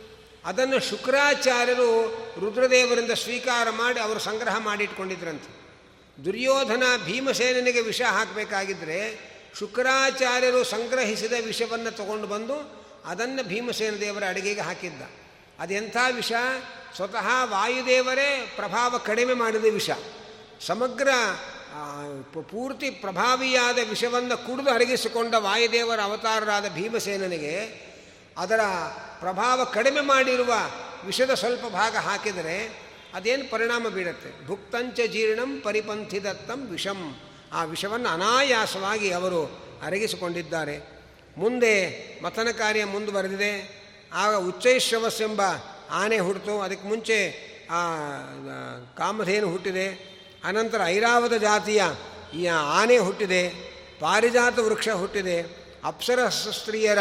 ಅದನ್ನು ಶುಕ್ರಾಚಾರ್ಯರು ರುದ್ರದೇವರಿಂದ ಸ್ವೀಕಾರ ಮಾಡಿ ಅವರು ಸಂಗ್ರಹ ಮಾಡಿಟ್ಕೊಂಡಿದ್ರಂತೆ ದುರ್ಯೋಧನ ಭೀಮಸೇನಿಗೆ ವಿಷ ಹಾಕಬೇಕಾಗಿದ್ದರೆ ಶುಕ್ರಾಚಾರ್ಯರು ಸಂಗ್ರಹಿಸಿದ ವಿಷವನ್ನು ತಗೊಂಡು ಬಂದು ಅದನ್ನು ಭೀಮಸೇನ ದೇವರ ಅಡಿಗೆಗೆ ಹಾಕಿದ್ದ. ಅದೆಂಥ ವಿಷ? ಸ್ವತಃ ವಾಯುದೇವರೇ ಪ್ರಭಾವ ಕಡಿಮೆ ಮಾಡಿದ ವಿಷ. ಸಮಗ್ರ ಪೂರ್ತಿ ಪ್ರಭಾವಿಯಾದ ವಿಷವನ್ನು ಕುಡಿದು ಅರಗಿಸಿಕೊಂಡ ವಾಯುದೇವರ ಅವತಾರರಾದ ಭೀಮಸೇನನಿಗೆ ಅದರ ಪ್ರಭಾವ ಕಡಿಮೆ ಮಾಡಿರುವ ವಿಷದ ಸ್ವಲ್ಪ ಭಾಗ ಹಾಕಿದರೆ ಅದೇನು ಪರಿಣಾಮ ಬೀಳುತ್ತೆ ಭುಕ್ತಂಚ ಜೀರ್ಣಂ ಪರಿಪಂಥಿದತ್ತಂ ವಿಷಂ. ಆ ವಿಷವನ್ನು ಅನಾಯಾಸವಾಗಿ ಅವರು ಅರಗಿಸಿಕೊಂಡಿದ್ದಾರೆ. ಮುಂದೆ ಮಥನ ಕಾರ್ಯ ಮುಂದುವರೆದಿದೆ. ಆಗ ಉಚ್ಚೈಶ್ರವಸ್ಸೆಂಬ ಆನೆ ಹುಟ್ಟಿತು ಅದಕ್ಕೆ ಮುಂಚೆ ಆ ಕಾಮಧೇನು ಹುಟ್ಟಿದೆ. ಅನಂತರ ಐರಾವತ ಜಾತಿಯ ಈ ಆನೆ ಹುಟ್ಟಿದೆ. ಪಾರಿಜಾತ ವೃಕ್ಷ ಹುಟ್ಟಿದೆ. ಅಪ್ಸರ ಸ್ತ್ರೀಯರ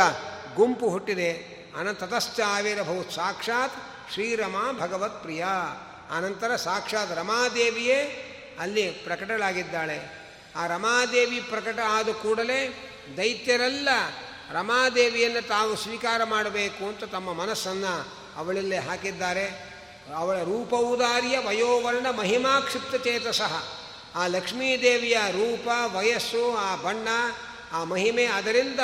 ಗುಂಪು ಹುಟ್ಟಿದೆ. ಅನಂತತಶ್ಚಾವಿರಭೂ ಸಾಕ್ಷಾತ್ ಶ್ರೀರಮಾ ಭಗವತ್ ಪ್ರಿಯ ಆನಂತರ ಸಾಕ್ಷಾತ್ ರಮಾದೇವಿಯೇ ಅಲ್ಲಿ ಪ್ರಕಟಳಾಗಿದ್ದಾಳೆ. ಆ ರಮಾದೇವಿ ಪ್ರಕಟ ಆದ ಕೂಡಲೇ ದೈತ್ಯರೆಲ್ಲ ರಮಾದೇವಿಯನ್ನು ತಾವು ಸ್ವೀಕಾರ ಮಾಡಬೇಕು ಅಂತ ತಮ್ಮ ಮನಸ್ಸನ್ನು ಅವಳಲ್ಲೇ ಹಾಕಿದ್ದಾರೆ. ಅವಳ ರೂಪ ಉದಾರಿಯ ವಯೋವರ್ಣ ಮಹಿಮಾಕ್ಷಿಪ್ತ ಚೇತಸಃ. ಆ ಲಕ್ಷ್ಮೀದೇವಿಯ ರೂಪ, ವಯಸ್ಸು, ಆ ಬಣ್ಣ, ಆ ಮಹಿಮೆ ಅದರಿಂದ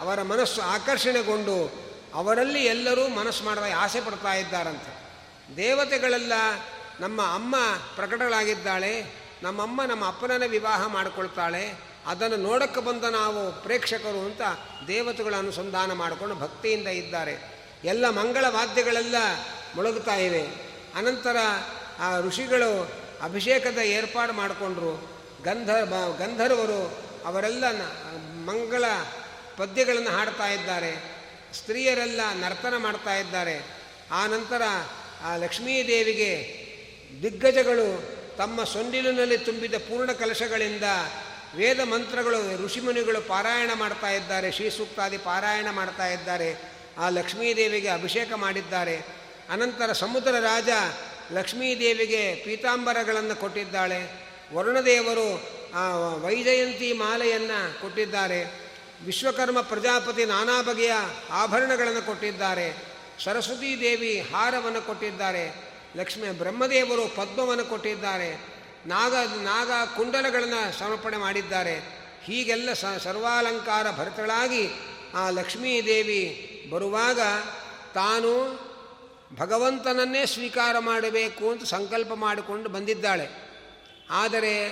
ಅವರ ಮನಸ್ಸು ಆಕರ್ಷಣೆಗೊಂಡು ಅವರಲ್ಲಿ ಎಲ್ಲರೂ ಮನಸ್ಸು ಮಾಡುವ ಆಸೆ ಪಡ್ತಾ ಇದ್ದಾರಂತೆ. ದೇವತೆಗಳೆಲ್ಲ ನಮ್ಮ ಅಮ್ಮ ಪ್ರಕಟಳಾಗಿದ್ದಾಳೆ ನಮ್ಮಮ್ಮ ನಮ್ಮ ಅಪ್ಪನನ್ನು ವಿವಾಹ ಮಾಡಿಕೊಳ್ತಾಳೆ, ಅದನ್ನು ನೋಡಕ್ಕೆ ಬಂದ ನಾವು ಪ್ರೇಕ್ಷಕರು ಅಂತ ದೇವತೆಗಳ ಅನುಸಂಧಾನ ಮಾಡಿಕೊಂಡು ಭಕ್ತಿಯಿಂದ ಇದ್ದಾರೆ. ಎಲ್ಲ ಮಂಗಳ ವಾದ್ಯಗಳೆಲ್ಲ ಮುಳುಗುತ್ತಾ ಇವೆ. ಅನಂತರ ಆ ಋಷಿಗಳು ಅಭಿಷೇಕದ ಏರ್ಪಾಡು ಮಾಡಿಕೊಂಡ್ರು. ಗಂಧ ಗಂಧರ್ವರು ಅವರೆಲ್ಲ ಮಂಗಳ ಪದ್ಯಗಳನ್ನು ಹಾಡ್ತಾ ಇದ್ದಾರೆ. ಸ್ತ್ರೀಯರೆಲ್ಲ ನರ್ತನ ಮಾಡ್ತಾ ಇದ್ದಾರೆ. ಆ ನಂತರ ಆ ಲಕ್ಷ್ಮೀದೇವಿಗೆ ದಿಗ್ಗಜಗಳು ತಮ್ಮ ಸೊಂಡಿಲಿನಲ್ಲಿ ತುಂಬಿದ ಪೂರ್ಣ ಕಲಶಗಳಿಂದ ವೇದ ಮಂತ್ರಗಳು, ಋಷಿಮುನಿಗಳು ಪಾರಾಯಣ ಮಾಡ್ತಾ ಇದ್ದಾರೆ ಶ್ರೀಸೂಕ್ತಾದಿ ಪಾರಾಯಣ ಮಾಡ್ತಾ ಇದ್ದಾರೆ, ಆ ಲಕ್ಷ್ಮೀದೇವಿಗೆ ಅಭಿಷೇಕ ಮಾಡಿದ್ದಾರೆ. ಅನಂತರ ಸಮುದ್ರ ರಾಜ ಲಕ್ಷ್ಮೀದೇವಿಗೆ ಪೀತಾಂಬರಗಳನ್ನು ಕೊಟ್ಟಿದ್ದಾಳೆ. ವರುಣದೇವರು ಆ ವೈಜಯಂತಿ ಮಾಲೆಯನ್ನು ಕೊಟ್ಟಿದ್ದಾರೆ. ವಿಶ್ವಕರ್ಮ ಪ್ರಜಾಪತಿ ನಾನಾ ಬಗೆಯ ಆಭರಣಗಳನ್ನು ಕೊಟ್ಟಿದ್ದಾರೆ. ಸರಸ್ವತೀ ದೇವಿ ಹಾರವನ್ನು ಕೊಟ್ಟಿದ್ದಾರೆ, ಲಕ್ಷ್ಮೀ ಬ್ರಹ್ಮದೇವರು ಪದ್ಮವನ್ನು ಕೊಟ್ಟಿದ್ದಾರೆ, ನಾಗ ನಾಗ ಕುಂಡಲಗಳನ್ನು ಸಮರ್ಪಣೆ ಮಾಡಿದ್ದಾರೆ. ಹೀಗೆಲ್ಲ ಸ, ಸರ್ವಾಲಂಕಾರ ಭರತಳಾಗಿ ಆ ಲಕ್ಷ್ಮೀದೇವಿ ಬರುವಾಗ ತಾನು ಭಗವಂತನನ್ನೇ ಸ್ವೀಕಾರ ಮಾಡಬೇಕು ಅಂತ ಸಂಕಲ್ಪ ಮಾಡಿಕೊಂಡು ಬಂದಿದ್ದಾಳೆ. ಆದರೆ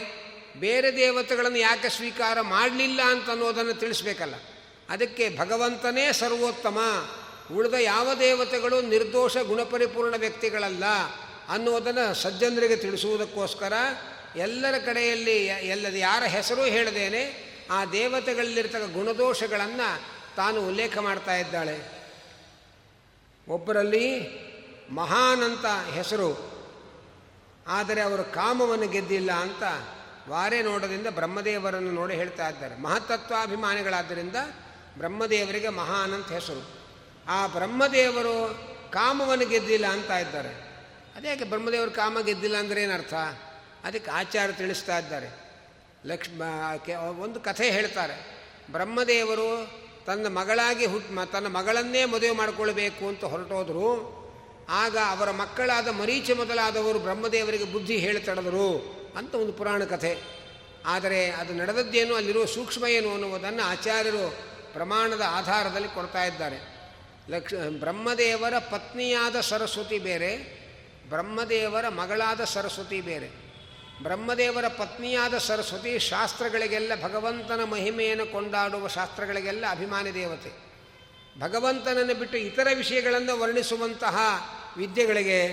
ಬೇರೆ ದೇವತೆಗಳನ್ನು ಯಾಕೆ ಸ್ವೀಕಾರ ಮಾಡಲಿಲ್ಲ ಅಂತ ಅನ್ನೋದನ್ನು ತಿಳಿಸ್ಬೇಕಲ್ಲ. ಅದಕ್ಕೆ ಭಗವಂತನೇ ಸರ್ವೋತ್ತಮ. ಉಳಿದ ಯಾವ ದೇವತೆಗಳು ನಿರ್ದೋಷ ಗುಣಪರಿಪೂರ್ಣ ವ್ಯಕ್ತಿಗಳಲ್ಲ ಅನ್ನುವುದನ್ನು ಸಜ್ಜನರಿಗೆ ತಿಳಿಸುವುದಕ್ಕೋಸ್ಕರ ಎಲ್ಲರ ಕಡೆಯಲ್ಲಿ ಎಲ್ಲದ ಯಾರ ಹೆಸರು ಹೇಳದೇನೆ, ಆ ದೇವತೆಗಳಲ್ಲಿರ್ತಕ್ಕ ಗುಣದೋಷಗಳನ್ನು ತಾನು ಉಲ್ಲೇಖ ಮಾಡ್ತಾ ಇದ್ದಾಳೆ. ಒಬ್ಬರಲ್ಲಿ ಮಹಾನ್ ಅಂತ ಹೆಸರು, ಆದರೆ ಅವರು ಕಾಮವನ್ನು ಗೆದ್ದಿಲ್ಲ ಅಂತ ವಾರೆ ನೋಡೋದ್ರಿಂದ ಬ್ರಹ್ಮದೇವರನ್ನು ನೋಡಿ ಹೇಳ್ತಾ ಇದ್ದಾರೆ. ಮಹತ್ತತ್ವಾಭಿಮಾನಿಗಳಾದ್ದರಿಂದ ಬ್ರಹ್ಮದೇವರಿಗೆ ಮಹಾನ್ ಹೆಸರು. ಆ ಬ್ರಹ್ಮದೇವರು ಕಾಮವನ್ನು ಗೆದ್ದಿಲ್ಲ ಅಂತ ಇದ್ದಾರೆ. ಅದೇಕೆ ಬ್ರಹ್ಮದೇವರು ಕಾಮ ಗೆದ್ದಿಲ್ಲ ಅಂದರೆ ಏನರ್ಥ? ಅದಕ್ಕೆ ಆಚಾರ ತಿಳಿಸ್ತಾ ಇದ್ದಾರೆ. ಲಕ್ಷ್ಮ ಒಂದು ಕಥೆ ಹೇಳ್ತಾರೆ. ಬ್ರಹ್ಮದೇವರು ತನ್ನ ಮಗಳಾಗಿ ಹುಟ್ ತನ್ನ ಮಗಳನ್ನೇ ಮದುವೆ ಮಾಡಿಕೊಳ್ಬೇಕು ಅಂತ ಹೊರಟೋದ್ರು. ಆಗ ಅವರ ಮಕ್ಕಳಾದ ಮರೀಚ ಮೊದಲಾದವರು ಬ್ರಹ್ಮದೇವರಿಗೆ ಬುದ್ಧಿ ಹೇಳ್ತಡದರು ಅಂತ ಒಂದು ಪುರಾಣ ಕಥೆ. ಆದರೆ ಅದು ನಡೆದದ್ದೇನು, ಅಲ್ಲಿರುವ ಸೂಕ್ಷ್ಮ ಏನು ಅನ್ನುವುದನ್ನು ಆಚಾರ್ಯರು ಪ್ರಮಾಣದ ಆಧಾರದಲ್ಲಿ ಕೊಡ್ತಾ ಇದ್ದಾರೆ. ಲಕ್ಷ, ಬ್ರಹ್ಮದೇವರ ಪತ್ನಿಯಾದ ಸರಸ್ವತಿ ಬೇರೆ, ಬ್ರಹ್ಮದೇವರ ಮಗಳಾದ ಸರಸ್ವತಿ ಬೇರೆ. ಬ್ರಹ್ಮದೇವರ ಪತ್ನಿಯಾದ ಸರಸ್ವತಿ ಶಾಸ್ತ್ರಗಳಿಗೆಲ್ಲ ಭಗವಂತನ ಮಹಿಮೆಯನ್ನು ಕೊಂಡಾಡುವ ಶಾಸ್ತ್ರಗಳಿಗೆಲ್ಲ ಅಭಿಮಾನಿ ದೇವತೆ. ಭಗವಂತನನ್ನು ಬಿಟ್ಟು ಇತರ ವಿಷಯಗಳನ್ನು ವರ್ಣಿಸುವಂತಹ ವಿದ್ಯೆಗಳಿಗೆ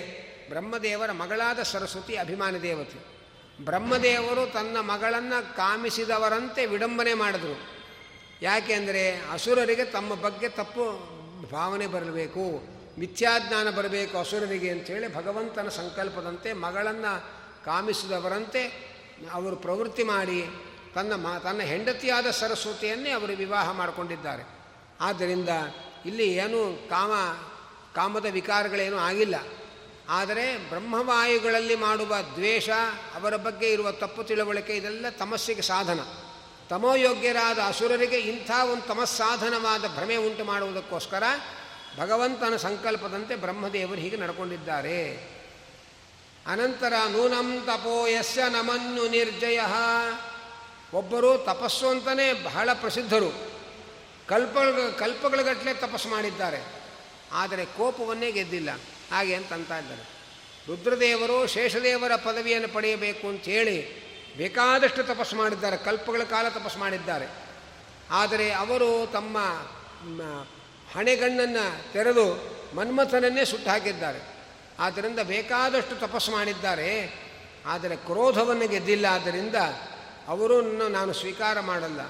ಬ್ರಹ್ಮದೇವರ ಮಗಳಾದ ಸರಸ್ವತಿ ಅಭಿಮಾನಿ ದೇವತೆ. ಬ್ರಹ್ಮದೇವರು ತನ್ನ ಮಗಳನ್ನು ಕಾಮಿಸಿದವರಂತೆ ವಿಡಂಬನೆ ಮಾಡಿದರು. ಯಾಕೆಂದರೆ ಅಸುರರಿಗೆ ತಮ್ಮ ಬಗ್ಗೆ ತಪ್ಪು ಭಾವನೆ ಬರಬೇಕು, ಮಿಥ್ಯಾಜ್ಞಾನ ಬರಬೇಕು ಅಸುರರಿಗೆ ಅಂಥೇಳಿ ಭಗವಂತನ ಸಂಕಲ್ಪದಂತೆ ಮಗಳನ್ನು ಕಾಮಿಸಿದವರಂತೆ ಅವರು ಪ್ರವೃತ್ತಿ ಮಾಡಿ ತನ್ನ ಮಾ, ತನ್ನ ಹೆಂಡತಿಯಾದ ಸರಸ್ವತಿಯನ್ನೇ ಅವರು ವಿವಾಹ ಮಾಡಿಕೊಂಡಿದ್ದಾರೆ. ಆದ್ದರಿಂದ ಇಲ್ಲಿ ಏನು ಕಾಮ, ಕಾಮದ ವಿಕಾರಗಳೇನೂ ಆಗಿಲ್ಲ. ಆದರೆ ಬ್ರಹ್ಮವಾಯುಗಳಲ್ಲಿ ಮಾಡುವ ದ್ವೇಷ, ಅವರ ಬಗ್ಗೆ ಇರುವ ತಪ್ಪು ತಿಳುವಳಿಕೆ ಇದೆಲ್ಲ ತಮಸ್ಸಿಗೆ ಸಾಧನ. ತಮೋಯೋಗ್ಯರಾದ ಅಸುರರಿಗೆ ಇಂಥ ಒಂದು ತಮಸ್ಸಾಧನವಾದ ಭ್ರಮೆ ಉಂಟು ಮಾಡುವುದಕ್ಕೋಸ್ಕರ ಭಗವಂತನ ಸಂಕಲ್ಪದಂತೆ ಬ್ರಹ್ಮದೇವರು ಹೀಗೆ ನಡ್ಕೊಂಡಿದ್ದಾರೆ. ಅನಂತರ ನೂನಂ ತಪೋ ಯಸ್ಯ ನಮನ್ನು ನಿರ್ಜಯ. ಒಬ್ಬರು ತಪಸ್ಸು ಅಂತಲೇ ಬಹಳ ಪ್ರಸಿದ್ಧರು. ಕಲ್ಪ ಕಲ್ಪಗಳಗಟ್ಟಲೆ ತಪಸ್ಸು ಮಾಡಿದ್ದಾರೆ. ಆದರೆ ಕೋಪವನ್ನೇ ಗೆದ್ದಿಲ್ಲ. ಹಾಗೆ ಅಂತ ಇದ್ದಾರೆ. ರುದ್ರದೇವರು ಶೇಷದೇವರ ಪದವಿಯನ್ನು ಪಡೆಯಬೇಕು ಅಂಥೇಳಿ ಬೇಕಾದಷ್ಟು ತಪಸ್ಸು ಮಾಡಿದ್ದಾರೆ, ಕಲ್ಪಗಳ ಕಾಲ ತಪಸ್ಸು ಮಾಡಿದ್ದಾರೆ. ಆದರೆ ಅವರು ತಮ್ಮ ಹಣೆಗಣ್ಣನ್ನು ತೆರೆದು ಮನ್ಮಥನನ್ನೇ ಸುಟ್ಟು ಹಾಕಿದ್ದಾರೆ. ಆದ್ದರಿಂದ ಬೇಕಾದಷ್ಟು ತಪಸ್ಸು ಮಾಡಿದ್ದಾರೆ, ಆದರೆ ಕ್ರೋಧವನ್ನು ಗೆದ್ದಿಲ್ಲ. ಆದ್ದರಿಂದ ಅವರನ್ನು ನಾನು ಸ್ವೀಕಾರ ಮಾಡಲ್ಲ.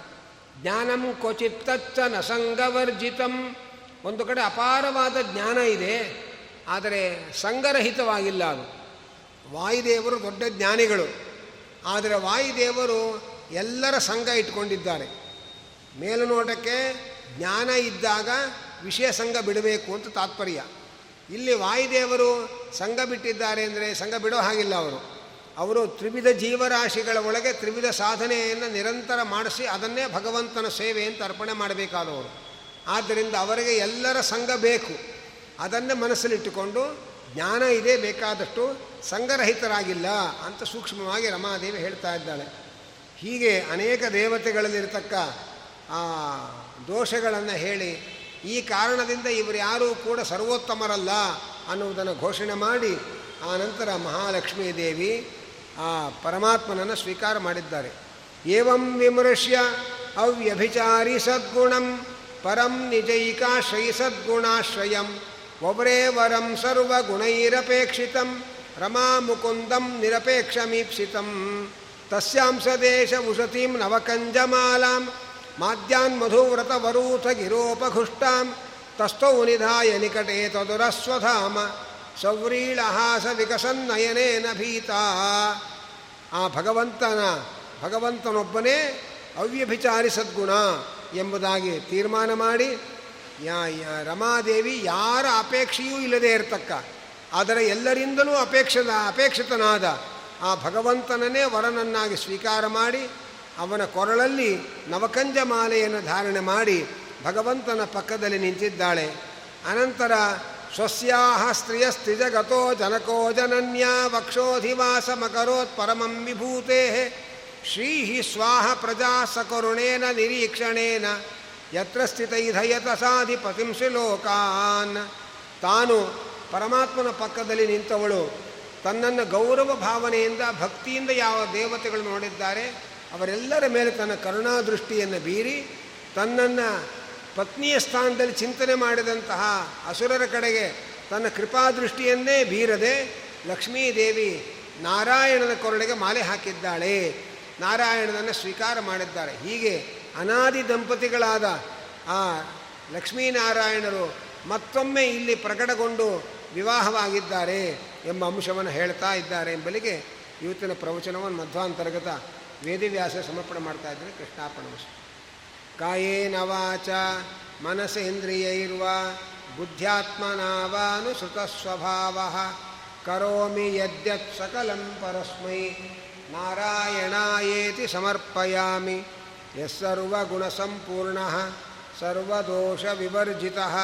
ಜ್ಞಾನಂ ಕ್ವಚಿತ್ತಚ್ಚ ನಸಂಗವರ್ಜಿತಂ. ಒಂದು ಕಡೆ ಅಪಾರವಾದ ಜ್ಞಾನ ಇದೆ, ಆದರೆ ಸಂಗರಹಿತವಾಗಿಲ್ಲ ಅದು. ವಾಯುದೇವರು ದೊಡ್ಡ ಜ್ಞಾನಿಗಳು. ಆದರೆ ವಾಯುದೇವರು ಎಲ್ಲರ ಸಂಘ ಇಟ್ಕೊಂಡಿದ್ದಾರೆ. ಮೇಲುನೋಟಕ್ಕೆ ಜ್ಞಾನ ಇದ್ದಾಗ ವಿಷಯ ಸಂಘ ಬಿಡಬೇಕು ಅಂತ ತಾತ್ಪರ್ಯ. ಇಲ್ಲಿ ವಾಯುದೇವರು ಸಂಘ ಬಿಟ್ಟಿದ್ದಾರೆ ಅಂದರೆ ಸಂಘ ಬಿಡೋ ಹಾಗಿಲ್ಲ ಅವರು. ಅವರು ತ್ರಿವಿಧ ಜೀವರಾಶಿಗಳ ಒಳಗೆ ತ್ರಿವಿಧ ಸಾಧನೆಯನ್ನು ನಿರಂತರ ಮಾಡಿಸಿ ಅದನ್ನೇ ಭಗವಂತನ ಸೇವೆ ಅಂತ ಅರ್ಪಣೆ ಮಾಡಬೇಕಾದವರು. ಆದ್ದರಿಂದ ಅವರಿಗೆ ಎಲ್ಲರ ಸಂಘ ಬೇಕು. ಅದನ್ನೇ ಮನಸ್ಸಲ್ಲಿಟ್ಟುಕೊಂಡು ಜ್ಞಾನ ಇದೆ ಬೇಕಾದಷ್ಟು ಸಂಘರಹಿತರಾಗಿಲ್ಲ ಅಂತ ಸೂಕ್ಷ್ಮವಾಗಿ ರಮಾದೇವಿ ಹೇಳ್ತಾ ಇದ್ದಾಳೆ. ಹೀಗೆ ಅನೇಕ ದೇವತೆಗಳಲ್ಲಿರತಕ್ಕ ಆ ದೋಷಗಳನ್ನು ಹೇಳಿ ಈ ಕಾರಣದಿಂದ ಇವರು ಯಾರೂ ಕೂಡ ಸರ್ವೋತ್ತಮರಲ್ಲ ಅನ್ನುವುದನ್ನು ಘೋಷಣೆ ಮಾಡಿ ಆ ನಂತರ ಮಹಾಲಕ್ಷ್ಮೀ ದೇವಿ ಆ ಪರಮಾತ್ಮನನ್ನು ಸ್ವೀಕಾರ ಮಾಡಿದ್ದಾರೆ. ಏವಂ ವಿಮೃಶ್ಯ ಅವ್ಯಭಿಚಾರಿ ಸದ್ಗುಣಂ ಪರಂ ನಿಜೈಕಾಶ್ರಯಿ ಸದ್ಗುಣಾಶ್ರಯಂ ಒಬ್ಬರೇ ವರಂ ಸರ್ವಗುಣೈರಪೇಕ್ಷಿತಂ ರಮಾ ಮುಕುಂದಂ ನಿರಪೇಕ್ಷಮೀಪ್ಸಿತಂ ತಸ್ಯಾಂಸದೇಶ ಉಷತೀಂ ನವಕಂಜಮಾಲಾಂ ಮಾದ್ಯಾನ್ ಮಧುವ್ರತವರೂಥ ಗಿರೋಪಘುಷ್ಟಾಂ ತಸ್ಥೌ ನಿಧಾಯ ನಿಕಟೇ ತದುರಸ್ವಧಾಮ ಸವ್ರೀಳಹಾಸ ವಿಕಸನ್ನಯನೇನ ಭೀತಾ ಆ ಭಗವಂತನ ಭಗವಂತನೊಬ್ಬನೇ ಅವ್ಯಭಿಚಾರಿ ಸದ್ಗುಣ ಎಂಬುದಾಗಿ ತೀರ್ಮಾನ ಮಾಡಿ ಯಾ, ರಮಾದೇವಿ ಯಾರ ಅಪೇಕ್ಷೆಯೂ ಇಲ್ಲದೆ ಇರತಕ್ಕ. ಆದರೆ ಎಲ್ಲರಿಂದಲೂ ಅಪೇಕ್ಷದ ಅಪೇಕ್ಷಿತನಾದ ಆ ಭಗವಂತನನ್ನೇ ವರನನ್ನಾಗಿ ಸ್ವೀಕಾರ ಮಾಡಿ ಅವನ ಕೊರಳಲ್ಲಿ ನವಕಂಜ ಮಾಲೆಯನ್ನು ಧಾರಣೆ ಮಾಡಿ ಭಗವಂತನ ಪಕ್ಕದಲ್ಲಿ ನಿಂತಿದ್ದಾಳೆ. ಅನಂತರ ಸ್ವಸ್ಯಾಹ ಸ್ತ್ರಿಯಸ್ತ್ರಿಜಗತೋ ಜನಕೋ ಜನನ್ಯ ವಕ್ಷೋಧಿವಾಸ ಮಕರೋತ್ ಪರಮಂ ವಿಭೂತೆ ಶ್ರೀ ಸ್ವಾಹ ಪ್ರಜಾ ಸಕರುಣೇನ ನಿರೀಕ್ಷಣೇನ ಯತ್ರ ಸ್ಥಿತೈಧಯತ ಸಾಧಿಪತಿಂ ಲೋಕಾನ್. ತಾನು ಪರಮಾತ್ಮನ ಪಕ್ಕದಲ್ಲಿ ನಿಂತವಳು ತನ್ನನ್ನು ಗೌರವ ಭಾವನೆಯಿಂದ, ಭಕ್ತಿಯಿಂದ ಯಾವ ದೇವತೆಗಳು ನೋಡಿದ್ದಾರೆ, ಅವರೆಲ್ಲರ ಮೇಲೆ ತನ್ನ ಕರುಣಾದೃಷ್ಟಿಯನ್ನು ಬೀರಿ, ತನ್ನನ್ನು ಪತ್ನಿಯ ಸ್ಥಾನದಲ್ಲಿ ಚಿಂತನೆ ಮಾಡಿದಂತಹ ಅಸುರರ ಕಡೆಗೆ ತನ್ನ ಕೃಪಾದೃಷ್ಟಿಯನ್ನೇ ಬೀರದೆ ಲಕ್ಷ್ಮೀದೇವಿ ನಾರಾಯಣನ ಕೊರಳಿಗೆ ಮಾಲೆ ಹಾಕಿದ್ದಾಳೆ. ನಾರಾಯಣನನ್ನು ಸ್ವೀಕಾರ ಮಾಡಿದ್ದಾರೆ. ಹೀಗೆ ಅನಾದಿ ದಂಪತಿಗಳಾದ ಆ ಲಕ್ಷ್ಮೀನಾರಾಯಣರು ಮತ್ತೊಮ್ಮೆ ಇಲ್ಲಿ ಪ್ರಕಟಗೊಂಡು ವಿವಾಹವಾಗಿದ್ದಾರೆ ಎಂಬ ಅಂಶವನ್ನು ಹೇಳ್ತಾ ಇದ್ದಾರೆ ಎಂಬಲಿಗೆ ಇವತ್ತಿನ ಪ್ರವಚನವನ್ನು ಮಧ್ವಾಂತರ್ಗತ ವೇದಿವ್ಯಾಸ ಸಮರ್ಪಣೆ ಮಾಡ್ತಾ ಇದ್ದಾರೆ ಕೃಷ್ಣಾರ್ಪಣಮಸ್ತು ಕಾಯೇನ ವಾಚ ಮನಸೇಂದ್ರಿಯೈರ್ವ ಬುದ್ಧ್ಯಾತ್ಮನಾವಾನುಸೃತಸ್ವಭಾವ ಕರೋಮಿ ಯದ್ಯತ್ ಸಕಲಂ ಪರಸ್ಮೈ. ನಾರಾಯಣಾಯೇತಿ ಸಮರ್ಪಯಾಮಿ. ಯಸ್ಸರ್ವಗುಣಸಂಪೂರ್ಣ ಸರ್ವದೋಷವಿವರ್ಜಿತಃ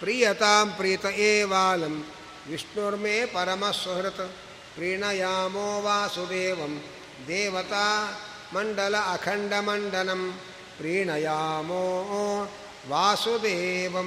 ಪ್ರೀಯತಾಂ ಪ್ರೀತ ಏವಾಲಂ. ವಿಷ್ಣುರ್ಮೇ ಪರಮಸುಹೃತ್. ಪ್ರೀಣಯಾಮೋ ವಾಸುದೇವಂ. ದೇವತಾ ಮಂಡಲ ಅಖಂಡಮಂಡನಂ ಪ್ರೀಣಯಾಮೋ ವಾಸುದೇವಂ.